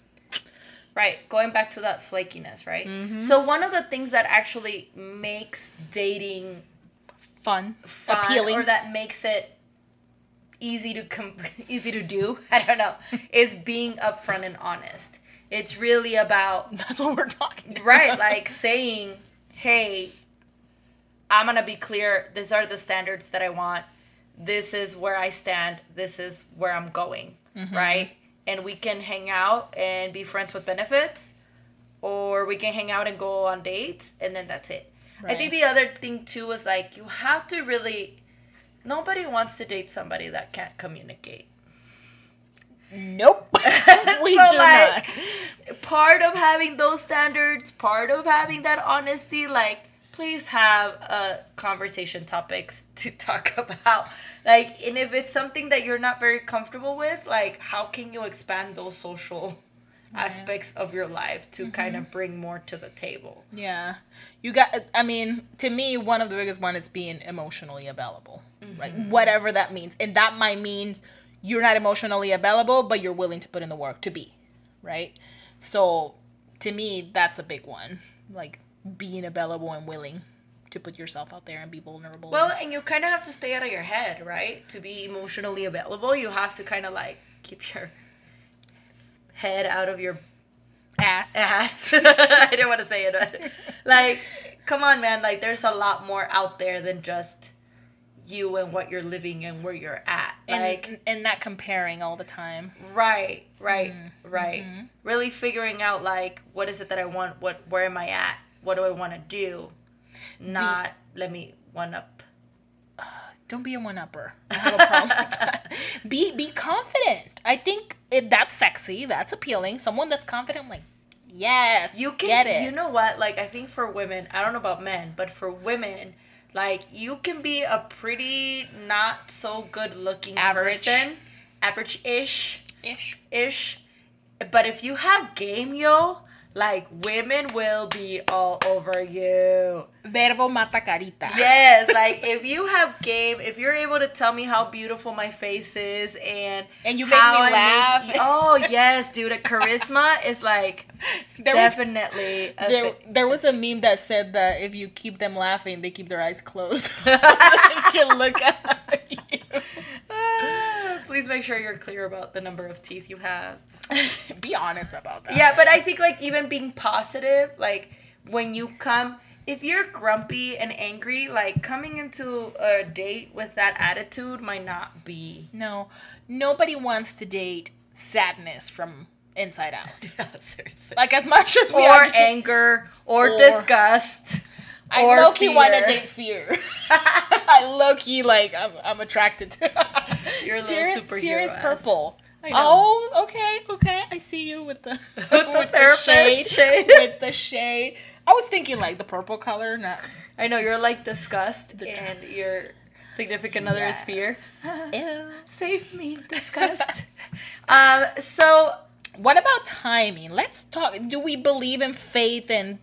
Right. Going back to that flakiness right? Mm-hmm. so one of the things that actually makes dating fun, fun appealing. or that makes it easy to com- easy to do i don't know is being upfront and honest. It's really about that's what we're talking about. right like saying hey i'm gonna be clear. These are the standards that i want. This is where i stand. This is where i'm going mm-hmm. right? And we can hang out and be friends with benefits or we can hang out and go on dates and then that's it. I think the other thing too was like you have to really nobody wants to date somebody that can't communicate. Nope. we So, do like, not. part of having those standards, part of having that honesty, like please have uh conversation topics to talk about. Like and if it's something that you're not very comfortable with, like how can you expand those social aspects of your life to kind of bring more to the table? Yeah. You got I mean, to me one of the biggest one is being emotionally available. Right? Whatever that means. And that might mean you're not emotionally available, but you're willing to put in the work to be. Right? So to me that's a big one. Like being available and willing to put yourself out there and be vulnerable. Well, and you kind of have to stay out of your head, right? To be emotionally available, you have to kind of like keep your head out of your ass. ass. I didn't want to say it, but like, come on, man. Like, there's a lot more out there than just you and what you're living and where you're at. And, Like, and not comparing all the time. right, right, Mm-hmm. right. Really figuring out like, what is it that I want? What, where am I at? What do I want to do? Not let me one up. Don't be a one upper. I have a problem with that. Be be confident. I think it, that's sexy. That's appealing. Someone that's confident, like, yes, You can get it. You know what? Like I think for women, I don't know about men, but for women, like you can be a pretty not so good looking Average. person, average ish ish. ish. But if you have game, yo, like women will be all over you. Verbo mata carita. Yes, like if you have game, if you're able to tell me how beautiful my face is and And you make me I laugh. oh yes, dude, charisma is like There was definitely a there, there was a meme that said that if you keep them laughing, they keep their eyes closed. they can look at you. Ah, Please make sure you're clear about the number of teeth you have. Be honest about that. Yeah, but I think like even being positive, like when you come, if you're grumpy and angry, like coming into a date with that attitude might not be. No, nobody wants to date sadness from inside out. Yeah, seriously. Like as much as we or argue- anger, or, Or- disgust. I or low key want to date fear. I low key like I'm, I'm attracted to. You're a little fear, superhero fear is ass. purple. Oh, okay, okay. I see you with the with the, therapist shade, shade. with the shade. I was thinking like the purple color, not I know you're like disgust, The tr- and your significant other is fear. Ew. Save me, disgust. um. So What about timing? Let's talk. Do we believe in faith and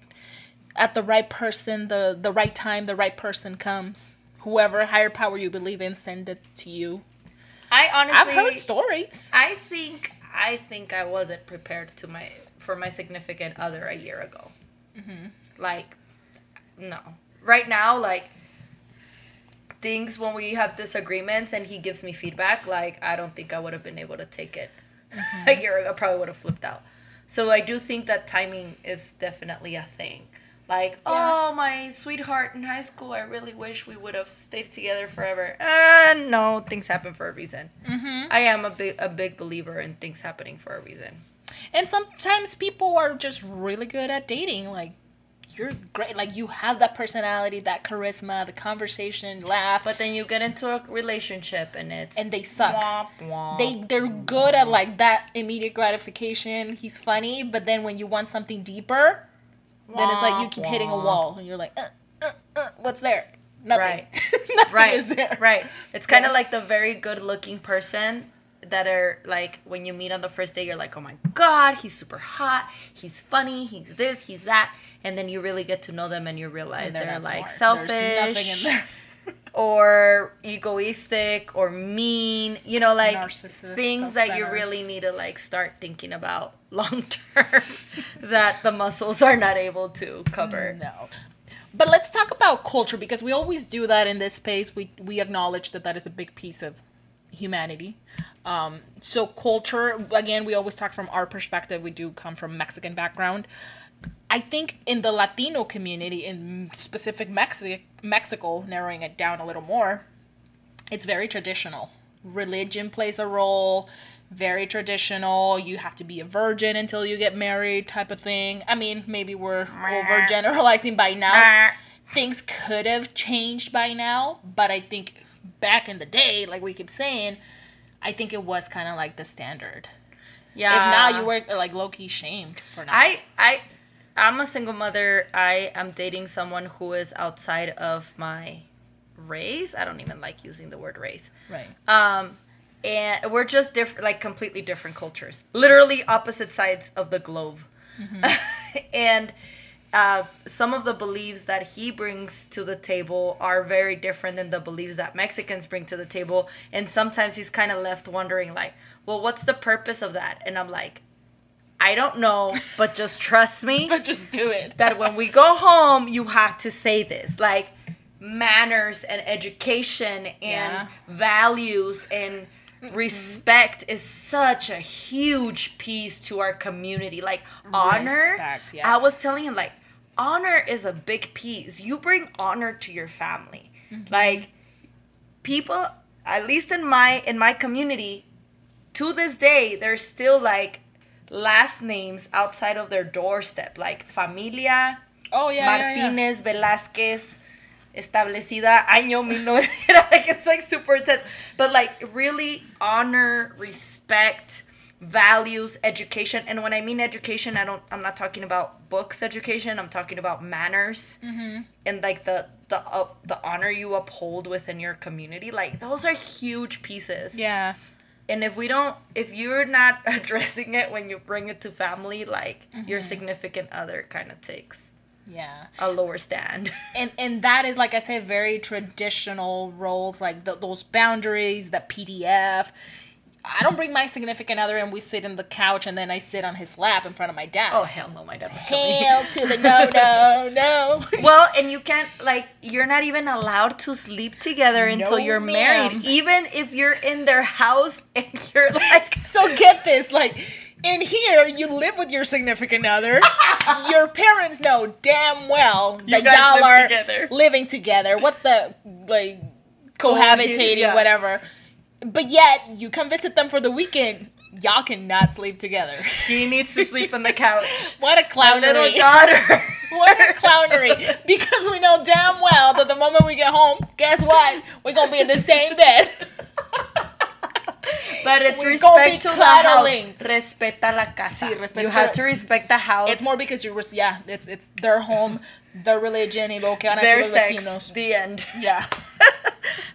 at the right person, the the right time, the right person comes? Whoever higher power you believe in, send it to you. I honestly, I've heard stories. I think I think I wasn't prepared to my for my significant other a year ago. Mm-hmm. Like, no. Right now, like things when we have disagreements and he gives me feedback, like I don't think I would have been able to take it mm-hmm. a year ago. I probably would have flipped out. So I do think that timing is definitely a thing. Like, oh, my sweetheart in high school, I really wish we would have stayed together forever. Uh, no, things happen for a reason. I am a big a big believer in things happening for a reason. And sometimes people are just really good at dating. Like you're great. Like you have that personality, that charisma, the conversation, laugh. But then you get into a relationship and it's And they suck. Womp, womp. they they're good at like that immediate gratification. He's funny, but then when you want something deeper, then it's like you keep hitting a wall, and you're like, uh, uh, uh, what's there? Nothing. Right. Nothing right is there. right it's kind of Yeah. like the very good looking person that are like when you meet on the first day you're like oh my god he's super hot he's funny he's this he's that and then you really get to know them and you realize And they're, not like smart. selfish There's nothing in there. or egoistic or mean you know like Narcissist, things that you really need to like start thinking about long term that the muscles are not able to cover No. But let's talk about culture because we always do that in this space. We we acknowledge that that is a big piece of humanity. Um, so culture again, we always talk from our perspective. We do come from Mexican background. I think in the Latino community, in specific Mexi- Mexico, narrowing it down a little more, it's very traditional. Religion plays a role. very traditional. You have to be a virgin until you get married, type of thing. I mean, maybe we're overgeneralizing by now. Things could have changed by now, but I think back in the day, like we keep saying, I think it was kind of like the standard. Yeah. If now you were like low key shamed for not. I I I'm a single mother. I am dating someone who is outside of my race. I don't even like using the word race. right. Um and we're just different like completely different cultures. Literally opposite sides of the globe. and uh, some of the beliefs that he brings to the table are very different than the beliefs that Mexicans bring to the table. And sometimes he's kind of left wondering, like, well, what's the purpose of that? And I'm like, I don't know, but just trust me but just do it. that when we go home, you have to say this. Like, manners and education and Yeah. values and respect is such a huge piece to our community. Like, honor. Respect, yeah. I was telling him, like, honor is a big piece. You bring honor to your family. Mm-hmm. Like, people, at least in my in my community, to this day, they're still like last names outside of their doorstep, like familia, Oh yeah, yeah, yeah. Martinez, Velázquez, establecida año 1900. like it's like super intense, but like really honor, respect, values, education. And when I mean education, I don't. I'm not talking about books education. I'm talking about manners Mm-hmm. and like the the uh, the honor you uphold within your community. Like those are huge pieces. Yeah. And if we don't, if you're not addressing it when you bring it to family, like your Mm-hmm. significant other kind of takes Yeah. a lower stand. and and that is like I said, very traditional roles, like the, those boundaries, the PDA. I don't bring my significant other and we sit in the couch and then I sit on his lap in front of my dad. oh hell no, my dad would hell to the no, no, no. Well, and you can't like you're not even allowed to sleep together until No, you're ma'am. married, even if you're in their house and you're like so get this, like in here you live with your significant other. your parents know damn well that y'all are together. living together. What's the like cohabitating, yeah. whatever. But yet you come visit them for the weekend. Y'all cannot sleep together. he needs to sleep on the couch. What a My little daughter. What a clownery. Because we know damn well that the moment we get home, guess what? We're gonna be in the same bed. But it's be respect to the house. cuddling. Respeta la casa. Sí, you have to respect the house. It's more because you're yeah, it's it's their home, their religion, y lo que van a their decir los sex. vecinos. The end. Yeah.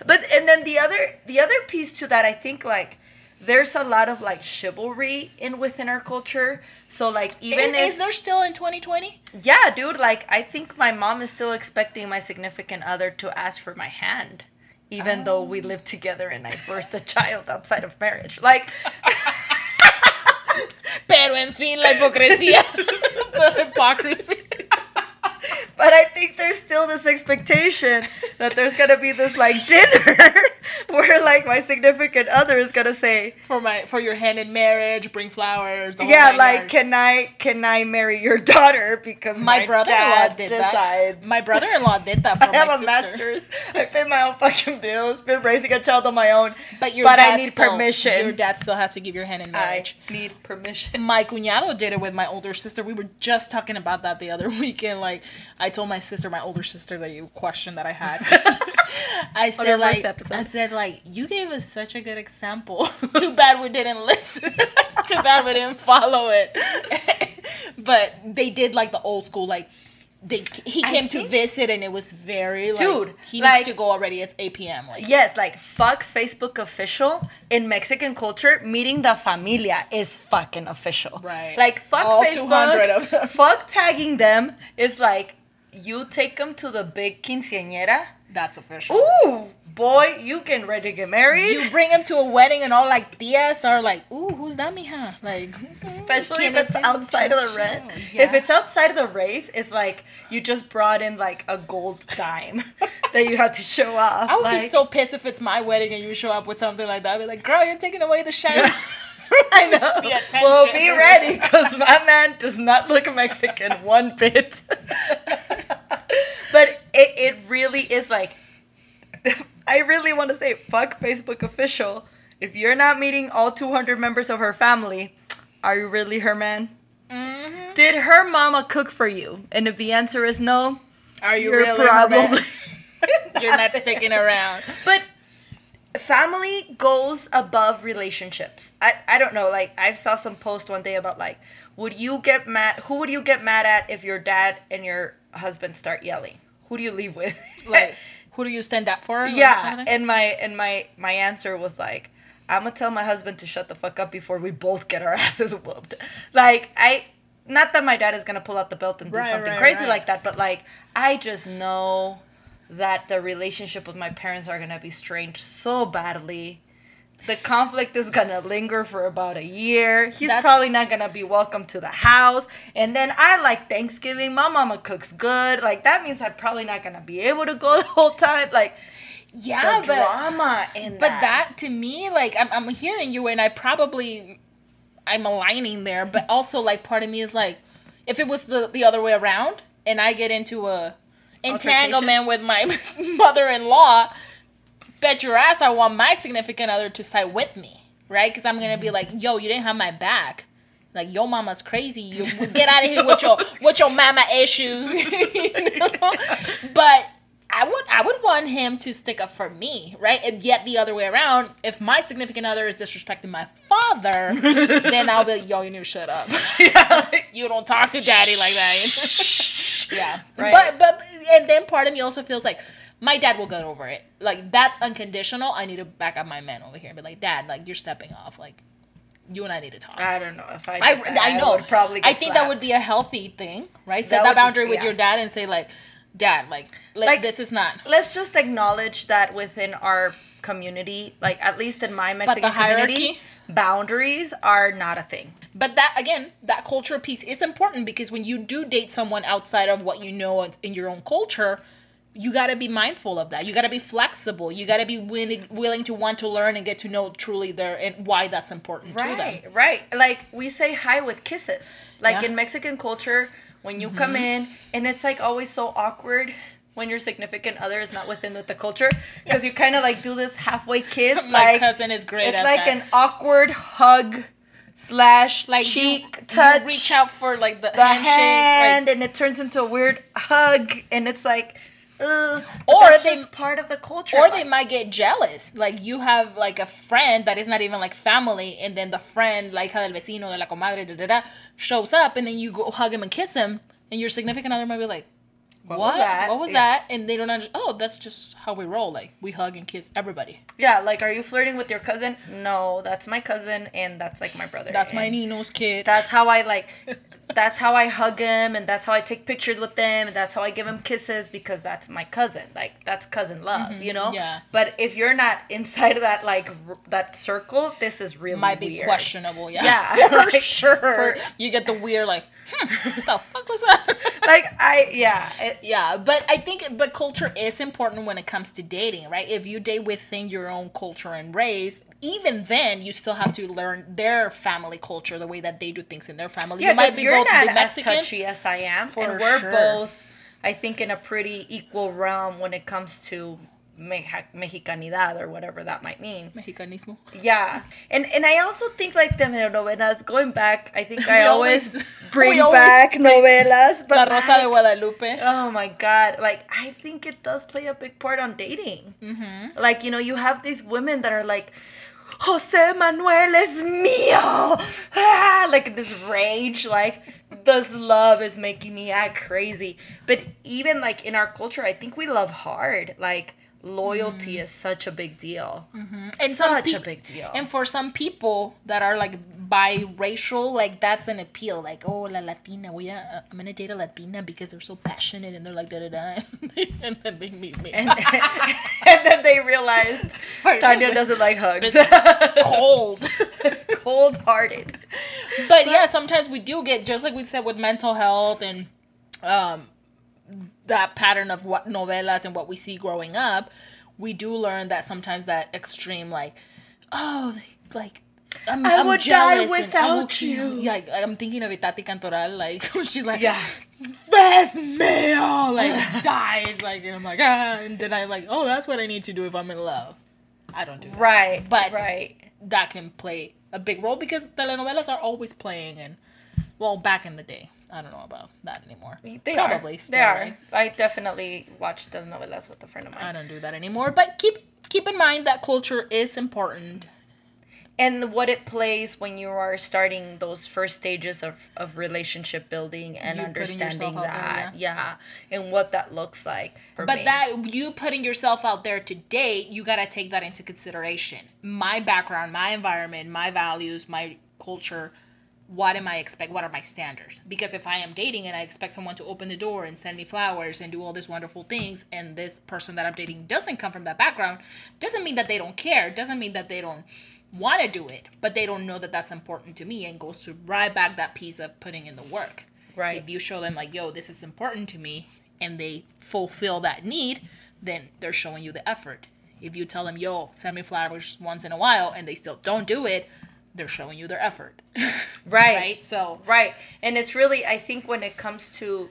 But and then the other the other piece to that, I think like there's a lot of like chivalry in within our culture. So like even is, if there still in 2020? yeah, dude, like I think my mom is still expecting my significant other to ask for my hand. Even though we oh. live together and I birthed a child outside of marriage. Like Pero en fin, la hipocresía. the hypocrisy. But I think there's still this expectation that there's gonna be this like dinner where like my significant other is gonna say, For my for your hand in marriage, bring flowers. "Yeah, like yards. can I can I marry your daughter because my, my, brother-in-law did decides." that. My brother-in-law did that for I my have a master's. I pay my own fucking bills. Been raising a child on my own, But your but I need still- permission. Your dad still has to give your hand in I marriage. need permission. my cuñado did it with my older sister. We were just talking about that the other weekend. Like, I told my sister, my older sister, that you question that I had. I said, like. I said, like, you gave us such a good example. Too bad we didn't listen. Too bad we didn't follow it. but they did like the old school, like. They, he I came to visit and it was very like Dude, he like- needs to go already it's 8 p.m like Yes, like fuck Facebook official in Mexican culture. Meeting the familia is fucking official. Right. Like fuck All Facebook. 200 of them. Fuck tagging them is like you take them to the big quinceañera. That's official Ooh, boy, you can ready to get married. you bring him to a wedding and all like tias are like, ooh, who's that, mija? Like, Especially if it's outside of the rent. Yeah. If it's outside of the race, it's like you just brought in like a gold dime that you have to show off. I would like, be so pissed if it's my wedding and you show up with something like that. I'd be like, girl, you're taking away the shine. I know. The attention. Well, be ready because my man does not look Mexican one bit. But it, it really is like, I really want to say fuck Facebook official if you're not meeting all 200 members of her family, are you really her man? Mm-hmm. Did her mama cook for you? And if the answer is no, Are you you're really probably. probably you're not sticking around? But family goes above relationships. I, I don't know. Like I saw some post one day about like, would you get mad? Who would you get mad at if your dad and your husband start yelling? Who do you leave with? Like, who do you stand up for? Yeah. And my and my my answer was like, I'm gonna tell my husband to shut the fuck up before we both get our asses whooped. Like I. Not that my dad is gonna pull out the belt and do Right, something right, crazy right. like that, but like I just know that the relationship with my parents are gonna be strained so badly. The conflict is gonna linger for about a year. He's That's- probably not gonna be welcome to the house. And then I like Thanksgiving. My mama cooks good. Like that means I'm probably not gonna be able to go the whole time. Like yeah, but drama in but that to me, like I'm I'm hearing you, and I probably I'm aligning there, but also like part of me is like, if it was the the other way around, and I get into a entanglement with my mother-in-law, bet your ass I want my significant other to side with me, right? Because I'm gonna be like, yo, you didn't have my back. Like yo mama's crazy. You get out of here with your with your mama issues. you know? But I would I would want him to stick up for me, right? And yet the other way around, if my significant other is disrespecting my father, then I'll be like, yo, you need to shut up. you don't talk to daddy like that. yeah. Right. But but and then part of me also feels like my dad will get over it. Like that's unconditional. I need to back up my man over here and be like, Dad, like you're stepping off. Like you and I need to talk. I don't know if I. I, that, I know. would probably. I think that would be a healthy thing, right? Set that be- boundary with yeah. your dad and say like, Dad, like, like, Like- this is not. Let's just acknowledge that within our community, like at least in my Mexican community, boundaries are not a thing. But that again, that cultural piece is important because when you do date someone outside of what you know in your own culture, you got to be mindful of that. You got to be flexible. You got to be willing willing to want to learn and get to know truly their and why that's important to them. Right, right. Like we say hi with kisses. Like Yeah. in Mexican culture, when you come mm-hmm. in, and it's like always so awkward when your significant other is not within with the culture because you kind of like do this halfway kiss. My like cousin is great It's like that. an awkward hug slash like cheek you, touch. you reach out for like the, the handshake, hand, like, and it turns into a weird hug, and it's like, ugh. Or they- part of the culture. or they might get jealous. Like you have like a friend that is not even like family, and then the friend, like del vecino, de la comadre, da, da, da, shows up, and then you go hug him and kiss him, and your significant other might be like, "What, was that?" What was Yeah. that?" And they don't understand. Oh, that's just how we roll. Like we hug and kiss everybody. Yeah, like, are you flirting with your cousin? No, that's my cousin, and that's like my brother. That's my Nino's kid. That's how I like. That's how I hug him, and that's how I take pictures with them, and that's how I give him kisses because that's my cousin. Like that's cousin love, you know. Mm-hmm. yeah. But if you're not inside of that like r- that circle, this is really might be weird. questionable. Yeah, Yeah, for like, sure. for- you get the weird like, hmm, what the fuck was that? Like I yeah. It, Yeah, but I think but culture is important when it comes to dating, right? If you date within your own culture and race, even then you still have to learn their family culture, the way that they do things in their family. Yeah, you might be you're both not be as Mexican. touchy as I am, For and we're sure. both, I think, in a pretty equal realm when it comes to me- mexicanidad or whatever that might mean. Mexicanismo. Yeah, and and I also think like the novelas. Going back, I think I always, always- bring we always back novelas. La Rosa like, de Guadalupe. Oh my god! Like I think it does play a big part on dating. Mm-hmm. Like you know, you have these women that are like, Jose Manuel is mío, ah, like this rage, like this love is making me act crazy. But even like in our culture, I think we love hard. Like loyalty is such a big deal. And some such a big deal. And for some people that are like biracial, like that's an appeal. Like, oh, la Latina, we uh, I'm gonna date a Latina because they're so passionate and they're like da da da, and then they meet me. and, and then they realized Tanya doesn't like hugs. cold. Cold hearted. but yeah, sometimes we do get just like we said with mental health and um that pattern of what novelas and what we see growing up, we do learn that sometimes that extreme like, oh, like. I'm, I I'm would die without you. Yeah, like, I'm thinking of Itati Cantoral, like she's like, Yeah. best male, like dies, like, and I'm like, ah, and then I'm like, oh, that's what I need to do if I'm in love. I don't do that. Right. But right. that can play a big role because telenovelas are always playing and well back in the day. I don't know about that anymore. They Probably are. still, they are. right? I definitely watched the novelas with a friend of mine. I don't do that anymore. But keep keep in mind that culture is important. and what it plays when you are starting those first stages of, of relationship building and You understanding out there, that yeah. and what that looks like But me. that you putting yourself out there to date, you gotta take that into consideration. My background, my environment, my values, my culture. What am I expect? What are my standards? Because if I am dating and I expect someone to open the door and send me flowers and do all these wonderful things, and this person that I'm dating doesn't come from that background, doesn't mean that they don't care. Doesn't mean that they don't want to do it, but they don't know that that's important to me, and goes to right back that piece of putting in the work. Right. If you show them like, yo, this is important to me, and they fulfill that need, then they're showing you the effort. If you tell them, yo, send me flowers once in a while, and they still don't do it, they're showing you their effort. right right? So, Right. And it's really, I think, when it comes to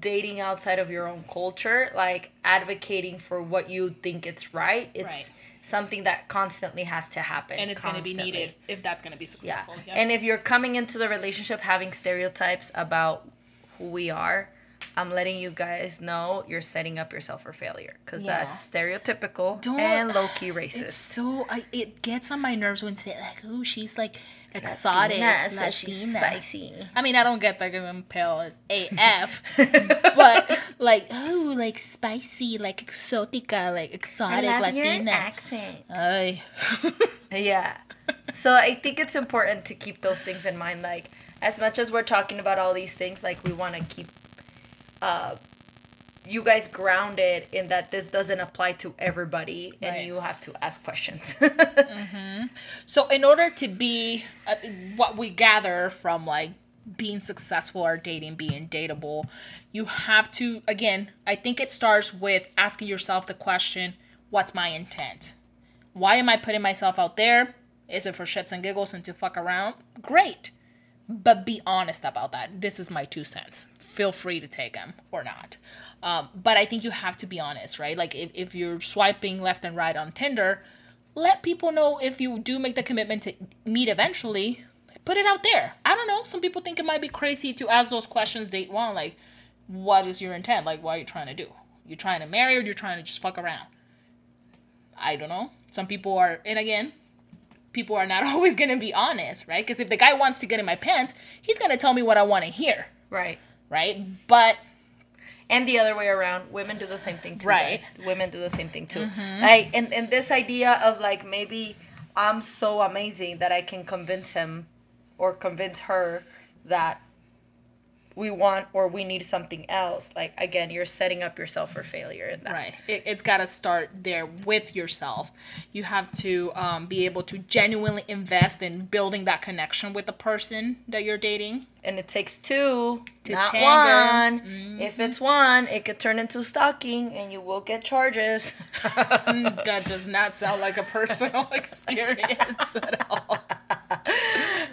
dating outside of your own culture, like advocating for what you think it's right, it's Right. something that constantly has to happen. and it's going to be needed if that's going to be successful. Yeah. And if you're coming into the relationship having stereotypes about who we are, I'm letting you guys know you're setting up yourself for failure because Yeah. that's stereotypical Don't- and uh, low key racist. it's so I, it gets on my nerves when say like, "Oh, she's like exotic, Latina, so she's spicy. I mean, I don't get that because I'm pale as AF, but like, oh, like spicy, like exotica, like exotic Latina. accent. Ay. Yeah. So I think it's important to keep those things in mind. Like, as much as we're talking about all these things, like we want to keep uh, you guys grounded in that this doesn't apply to everybody, and Right. you have to ask questions. So, in order to be uh, what we gather from like being successful or dating, being dateable, you have to, again, I think it starts with asking yourself the question what's my intent? Why am I putting myself out there? Is it for shits and giggles and to fuck around? Great. But be honest about that. This is my two cents. Feel free to take them or not. Um, but I think you have to be honest, right? Like if, if you're swiping left and right on Tinder, let people know if you do make the commitment to meet eventually. Put it out there. I don't know. Some people think it might be crazy to ask those questions date one, like, what is your intent? Like, what are you trying to do? You trying to marry or you're trying to just fuck around? I don't know. Some people are, and again, people are not always gonna be honest, right? Because if the guy wants to get in my pants, he's gonna tell me what I want to hear, right. Right? But And the other way around, women do the same thing too. Right. guys. Women do the same thing too. Mm-hmm. Like, and, and this idea of like maybe I'm so amazing that I can convince him or convince her that we want or we need something else. Like again, you're setting up yourself for failure in that. Right. It, it's got to start there with yourself. You have to um, be able to genuinely invest in building that connection with the person that you're dating. And it takes two, To not tango. one. If it's one, it could turn into stalking and you will get charges. that does not sound like a personal experience at all.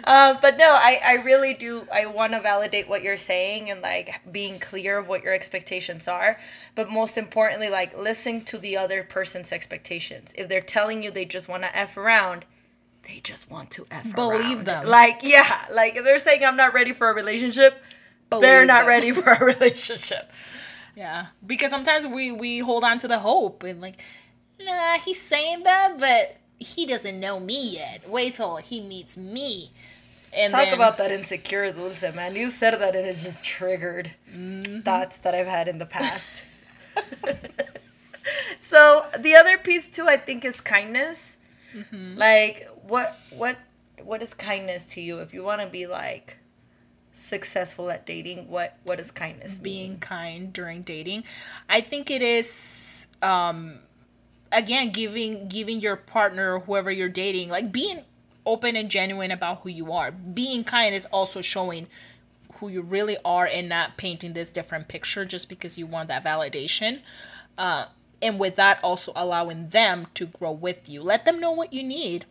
Uh, but no, I, I really do. I want to validate what you're saying and like being clear of what your expectations are. But most importantly, like listen to the other person's expectations. If they're telling you they just want to F around, they just want to F Believe around. them. Like, yeah. Like if they're saying I'm not ready for a relationship, they're not them. ready for a relationship. Yeah, because sometimes we we hold on to the hope and like, nah, he's saying that, but he doesn't know me yet. Wait till he meets me. And Talk then, about that insecure Dulce, man. You said that and it just triggered thoughts that I've had in the past. so the other piece too, I think, is kindness. Like, what what what is kindness to you? If you want to be like successful at dating, what what is kindness mean? being kind during dating. I think it is um again giving giving your partner or whoever you're dating like being open and genuine about who you are. Being kind is also showing who you really are and not painting this different picture just because you want that validation. Uh and with that also allowing them to grow with you. Let them know what you need.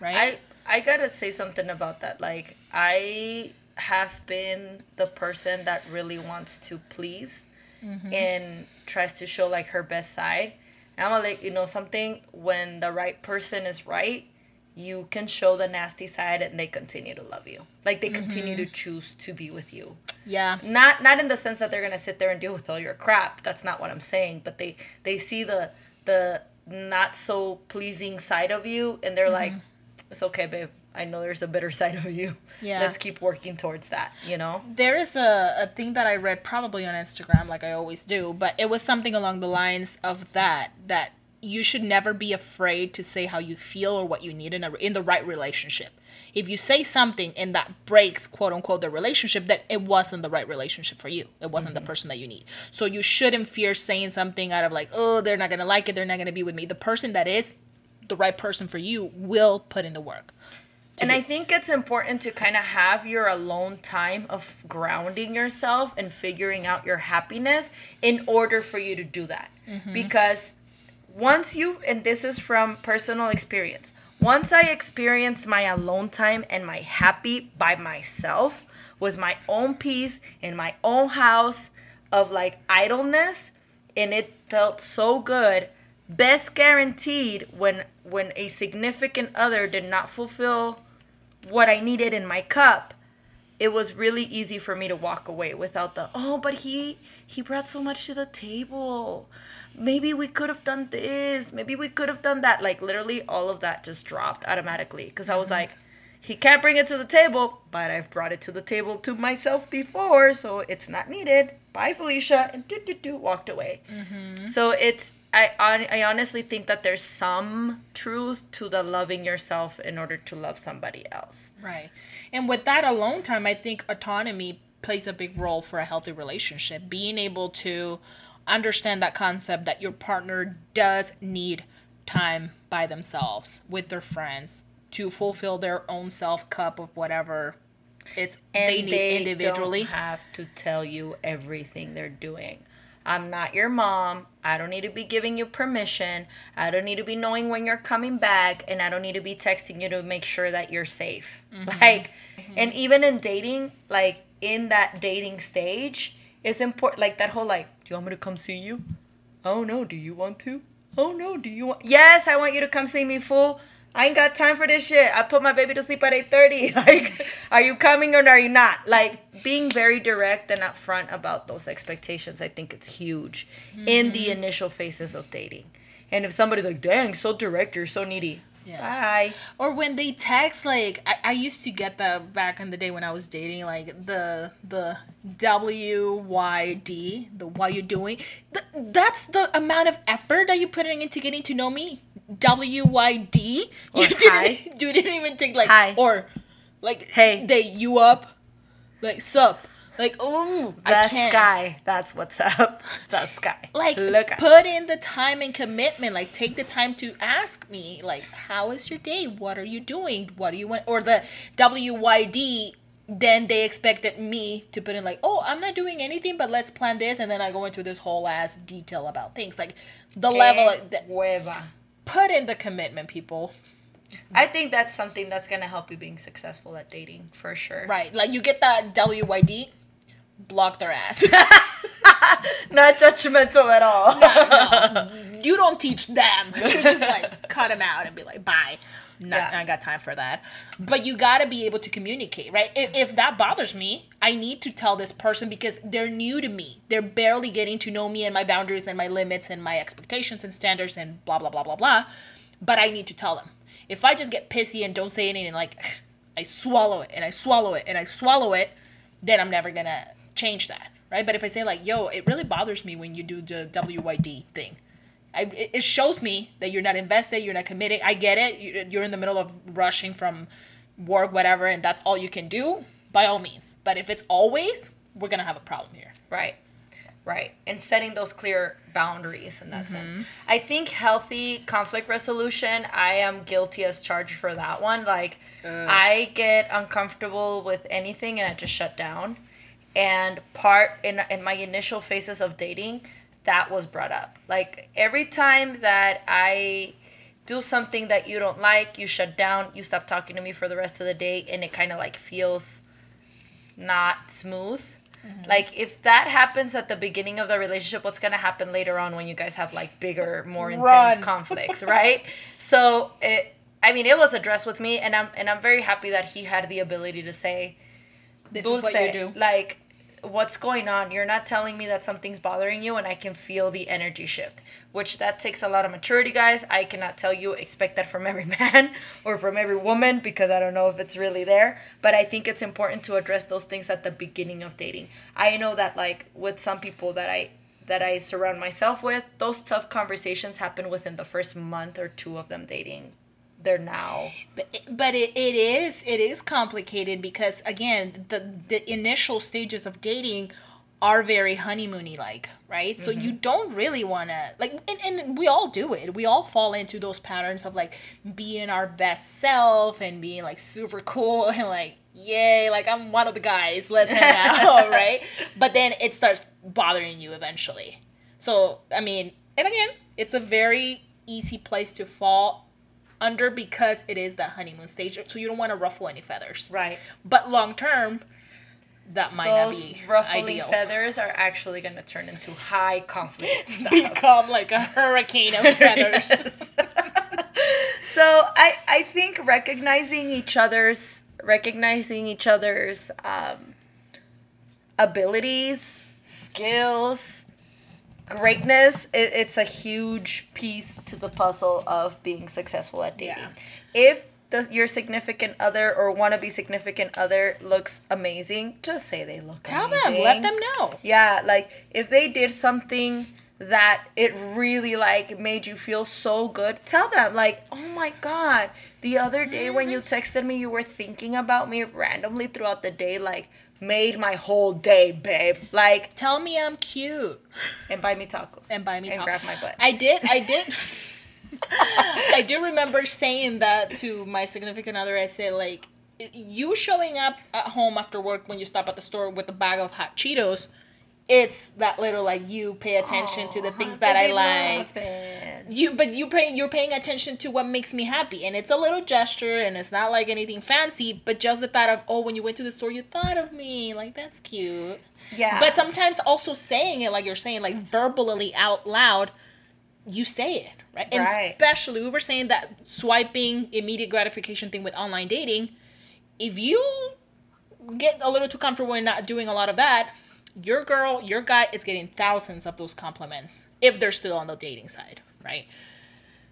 Right? I I gotta say something about that. Like I have been the person that really wants to please and tries to show like her best side. And I'm gonna let you know something. When the right person is right, you can show the nasty side, and they continue to love you. Like they continue to mm-hmm. choose to be with you. Yeah. Not not in the sense that they're gonna sit there and deal with all your crap. That's not what I'm saying. But they they see the the not so pleasing side of you, and they're like, mm-hmm. "It's okay, babe. I know there's a better side of you. Yeah. Let's keep working towards that." You know. There is a, a thing that I read probably on Instagram, like I always do, but it was something along the lines of that that you should never be afraid to say how you feel or what you need in a in the right relationship. If you say something and that breaks quote unquote the relationship, that it wasn't the right relationship for you. It wasn't the mm-hmm. person that you need. So you shouldn't fear saying something out of like, oh, they're not gonna like it, they're not gonna be with me. The person that is the right person for you will put in the work. And I think it's important to kind of have your alone time of grounding yourself and figuring out your happiness in order for you to do that. Mm-hmm. Because once you, and this is from personal experience, once I experience my alone time and my happy by myself with my own peace in my own house of like idleness, and it felt so good best guaranteed when when a significant other did not fulfill what I needed in my cup, it was really easy for me to walk away without the oh, but he he brought so much to the table. Maybe we could have done this. Maybe we could have done that. Like literally all of that just dropped automatically because I was mm-hmm. like he can't bring it to the table, but I've brought it to the table to myself before, so it's not needed. Bye, Felicia, and do do do walked away. Mm-hmm. So it's I I honestly think that there's some truth to the loving yourself in order to love somebody else. Right. And with that alone time, I think autonomy plays a big role for a healthy relationship. Being able to understand that concept that your partner does need time by themselves with their friends to fulfill their own self cup of whatever it's they need individually. don't have to tell you everything they're doing. I'm not your mom. I don't need to be giving you permission. I don't need to be knowing when you're coming back, and I don't need to be texting you to make sure that you're safe. Mm-hmm. Like, and even in dating, like in that dating stage, it's important. Like that whole like, you want me to come see you? Oh no, do you want to? Oh no, do you want? Yes, I want you to come see me, fool. I ain't got time for this shit. I put my baby to sleep at 8:30. Like, are you coming or are you not? Like being very direct and upfront about those expectations, I think it's huge in the mm-hmm. initial phases of dating. And if somebody's like, "Dang, so direct, you're so needy." Yeah. Bye. Or when they text, like I, I used to get that back in the day when I was dating, like the the W Y D, the why you doing. Th- that's the amount of effort that you putting into getting to know me. W Y D. You didn't you didn't even take like Hi. or like Hey. they you up like sup like oh I The sky. That's what's up. The sky. like look put in the time and commitment like take the time to ask me like how is your day what are you doing what do you want or the wyd then they expected me to put in like oh i'm not doing anything but let's plan this and then i go into this whole ass detail about things like the level Que that hueva. put in the commitment people I think that's something that's gonna help you being successful at dating for sure. right like you get that wyd block their ass Not judgmental at all. you don't teach them. You just like cut them out and be like, bye. Not, Yeah. I got time for that. But you got to be able to communicate, right? If, if that bothers me, I need to tell this person because they're new to me. They're barely getting to know me and my boundaries and my limits and my expectations and standards and blah, blah, blah, blah, blah. But I need to tell them. If I just get pissy and don't say anything, like I swallow it and I swallow it and I swallow it, then I'm never going to change that, right? But if I say, like, yo, it really bothers me when you do the WYD thing. I, it it shows me that you're not invested, you're not committed. I get it. You- You're in the middle of rushing from work, whatever, and that's all you can do. By all means, but if it's always, we're gonna have a problem here. Right. Right. And setting those clear boundaries in that Mm-hmm. sense. I think healthy conflict resolution, I am guilty as charged for that one. Like, I get uncomfortable with anything and I just shut down. And part in, in my initial phases of dating, that was brought up. Like, every time that I do something that you don't like, you shut down, you stop talking to me for the rest of the day, and it kind of like feels not smooth. Mm-hmm. Like if that happens at the beginning of the relationship, what's gonna happen later on when you guys have like bigger, more intense Run. conflicts, right? so it, I mean, it was addressed with me, and I'm and I'm very happy that he had the ability to say, This is what you do. Like, what's going on? You're not telling me that something's bothering you, and I can feel the energy shift. Which that takes a lot of maturity, guys. I cannot tell you expect that from every man or from every woman because I don't know if it's really there. But I think it's important to address those things at the beginning of dating. I know that like with some people that I that I surround myself with, those tough conversations happen within the first month or two of them dating. They're now. But it, but it, it is it is complicated because again the the initial stages of dating are very honeymoony like right? So you mm-hmm. don't really want to like and, and we all do it. We all fall into those patterns of like being our best self and being like super cool and like yay like i'm one of the guys let's hang out right? But then it starts bothering you eventually. So i mean and again it's a very easy place to fall under because it is the honeymoon stage so you don't want to ruffle any feathers right. but long term that might Those not be ruffling ideal feathers are actually going to turn into high conflict stuff. become like a hurricane of feathers so I I think recognizing each other's recognizing each other's um, abilities, skills, greatness, it, it's a huge piece to the puzzle of being successful at dating. Yeah. If the, your significant other or wannabe significant other looks amazing, just say they look tell amazing. them let them know Yeah, like if they did something that it really like made you feel so good, tell them like, "Oh my god, the other day when you mm-hmm. texted me you were thinking about me randomly throughout the day like made my whole day, babe." Like tell me i'm cute and buy me tacos and buy me and grab my butt. i did i did i do remember saying that to my significant other i said like you showing up at home after work when you stop at the store with a bag of hot cheetos it's that little like you pay attention to the things that i like. you but you pay you're paying attention to what makes me happy and it's a little gesture and it's not like anything fancy but just the thought of oh when you went to the store you thought of me. Like that's cute. Yeah. but sometimes also saying it like you're saying like verbally out loud you say it right? And Right. especially we were saying that swiping immediate gratification thing with online dating if you get a little too comfortable in not doing a lot of that your girl your guy is getting thousands of those compliments if they're still on the dating side right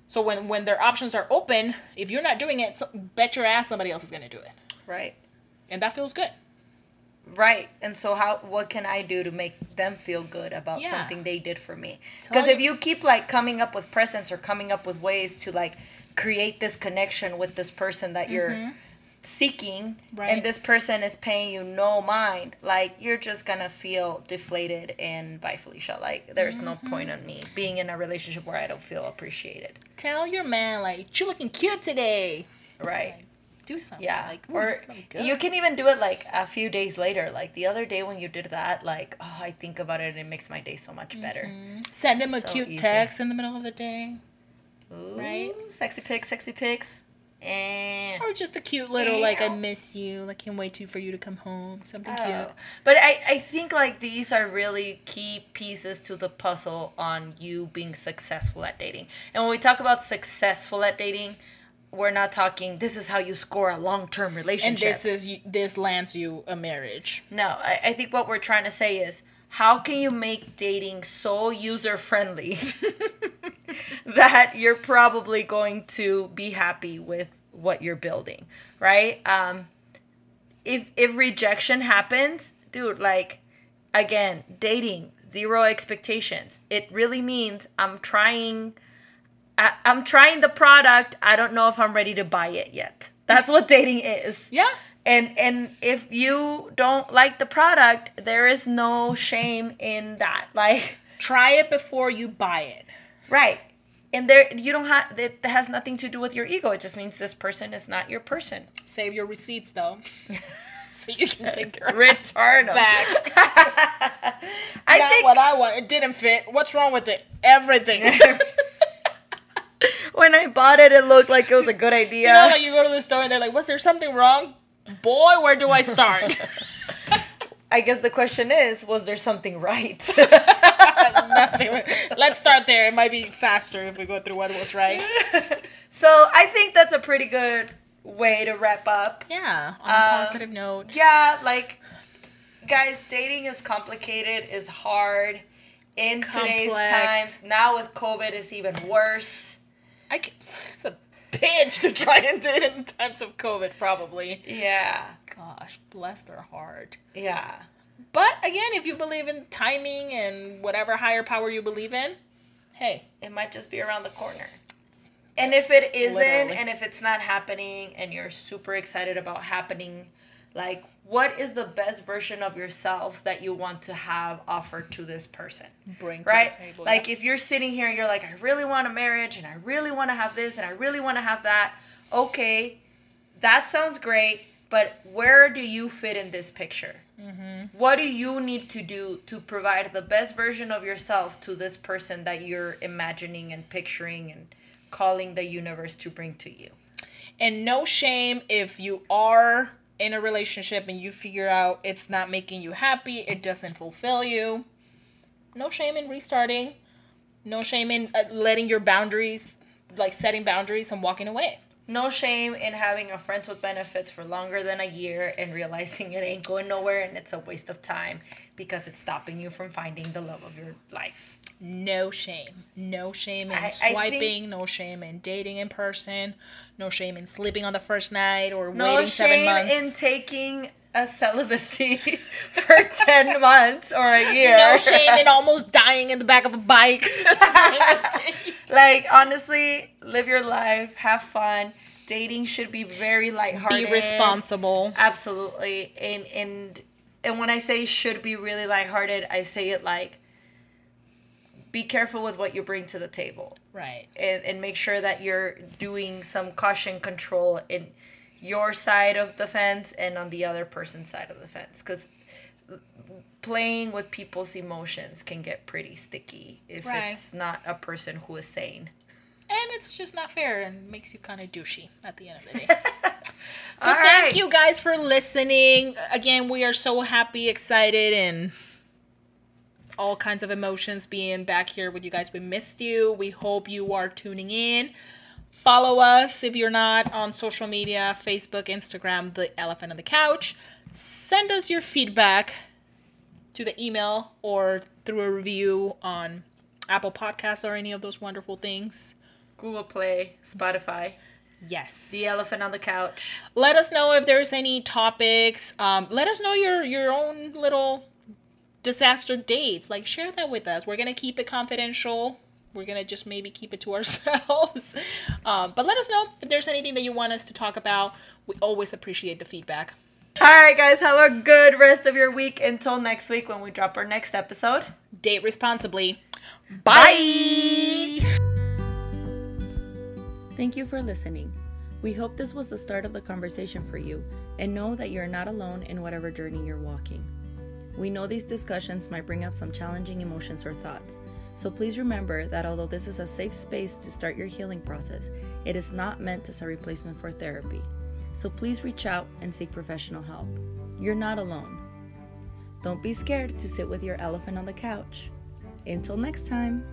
so when when their options are open if you're not doing it so bet your ass somebody else is going to do it right. and that feels good Right. And so how what can I do to make them feel good about Yeah. something they did for me? Because if you- you keep like coming up with presents or coming up with ways to like create this connection with this person that you're mm-hmm. Seeking Mm-hmm. Right. and this person is paying you no mind, like you're just gonna feel deflated and bye Felicia. Like there's no Mm-hmm. point on me being in a relationship where I don't feel appreciated. tell your man like you're looking cute today Right. do something Yeah. like or you good. you can even do it like a few days later. Like the other day when you did that, like, oh, I think about it and it makes my day so much better. send him a So cute easy. text in the middle of the day Ooh, Right. Sexy pics, sexy pics. And or just a cute little like i miss you like can't wait to for you to come home something Oh. cute. But I, I think like these are really key pieces to the puzzle on you being successful at dating. And when we talk about successful at dating, we're not talking this is how you score a long term relationship and this is this lands you a marriage. No, I, I think what we're trying to say is how can you make dating so user friendly that you're probably going to be happy with what you're building, right? Um, if if rejection happens, dude, like again, dating zero expectations. It really means I'm trying. I, I'm trying the product. I don't know if I'm ready to buy it yet. That's what dating is yeah and and if you don't like the product there is no shame in that. Like try it before you buy it. right. And there you don't have it has nothing to do with your ego. It just means this person is not your person. Save your receipts though. So you can take their return back. I not think what i want. It didn't fit. What's wrong with it? Everything. When i bought it it looked like it was a good idea You know how you go to the store and they're like, "Was there something wrong?" Boy, where do I start? I guess the question is, was there something right? Nothing. Let's start there. It might be faster if we go through what was right. so I think that's a pretty good way to wrap up. Yeah, on a um, positive note. Yeah, like guys, dating is complicated, is hard in today's Complex. times. Now with COVID, it's even worse. I c it's a bitch to try and date in times of COVID, probably. Yeah, Gosh, bless their heart. yeah. But again, if you believe in timing and whatever higher power you believe in, hey, It might just be around the corner. And if it isn't, Literally. and if it's not happening, and you're super excited about happening, like, what is the best version of yourself that you want to have offered to this person? bring to right? the table. like yeah. if you're sitting here and you're like, I really want a marriage and I really want to have this and I really want to have that. Okay, that sounds great, but where do you fit in this picture? Mm-hmm. What do you need to do to provide the best version of yourself to this person that you're imagining and picturing and calling the universe to bring to you? And no shame if you are in a relationship and you figure out it's not making you happy, it doesn't fulfill you. No shame in restarting. No shame in uh, letting your boundaries, like setting boundaries and walking away. No shame in having a friends with benefits for longer than a year and realizing it ain't going nowhere and it's a waste of time because it's stopping you from finding the love of your life. No shame. No shame in I- I think- swiping. no shame in dating in person. No shame in sleeping on the first night or No waiting seven months. No shame in taking a celibacy for 10 months or a year. no shame in almost dying in the back of a bike. Like, honestly, live your life, have fun. Dating should be very lighthearted. Be responsible. Absolutely. And and and when I say should be really lighthearted, I say it like be careful with what you bring to the table. Right. And and make sure that you're doing some caution control in your side of the fence and on the other person's side of the fence cuz playing with people's emotions can get pretty sticky if Right. it's not a person who is sane. And it's just not fair and makes you kind of douchey at the end of the day. so All thank right. you guys for listening. Again, we are so happy, excited, and all kinds of emotions being back here with you guys. We missed you. We hope you are tuning in. Follow us if you're not on social media Facebook, Instagram, The Elephant on the Couch. Send us your feedback to the email or through a review on Apple Podcasts or any of those wonderful things. Google Play, Spotify, Yes. The Elephant on the Couch. let us know if there's any topics. Um, let us know your your own little disaster dates. Like share that with us. We're gonna keep it confidential. We're gonna just maybe keep it to ourselves. Um, but let us know if there's anything that you want us to talk about. We always appreciate the feedback. All right, guys, have a good rest of your week until next week when we drop our next episode. Date responsibly. Bye. Thank you for listening. We hope this was the start of the conversation for you and know that you're not alone in whatever journey you're walking. We know these discussions might bring up some challenging emotions or thoughts, so please remember that although this is a safe space to start your healing process, it is not meant as a replacement for therapy. So please reach out and seek professional help. You're not alone. Don't be scared to sit with your elephant on the couch. Until next time.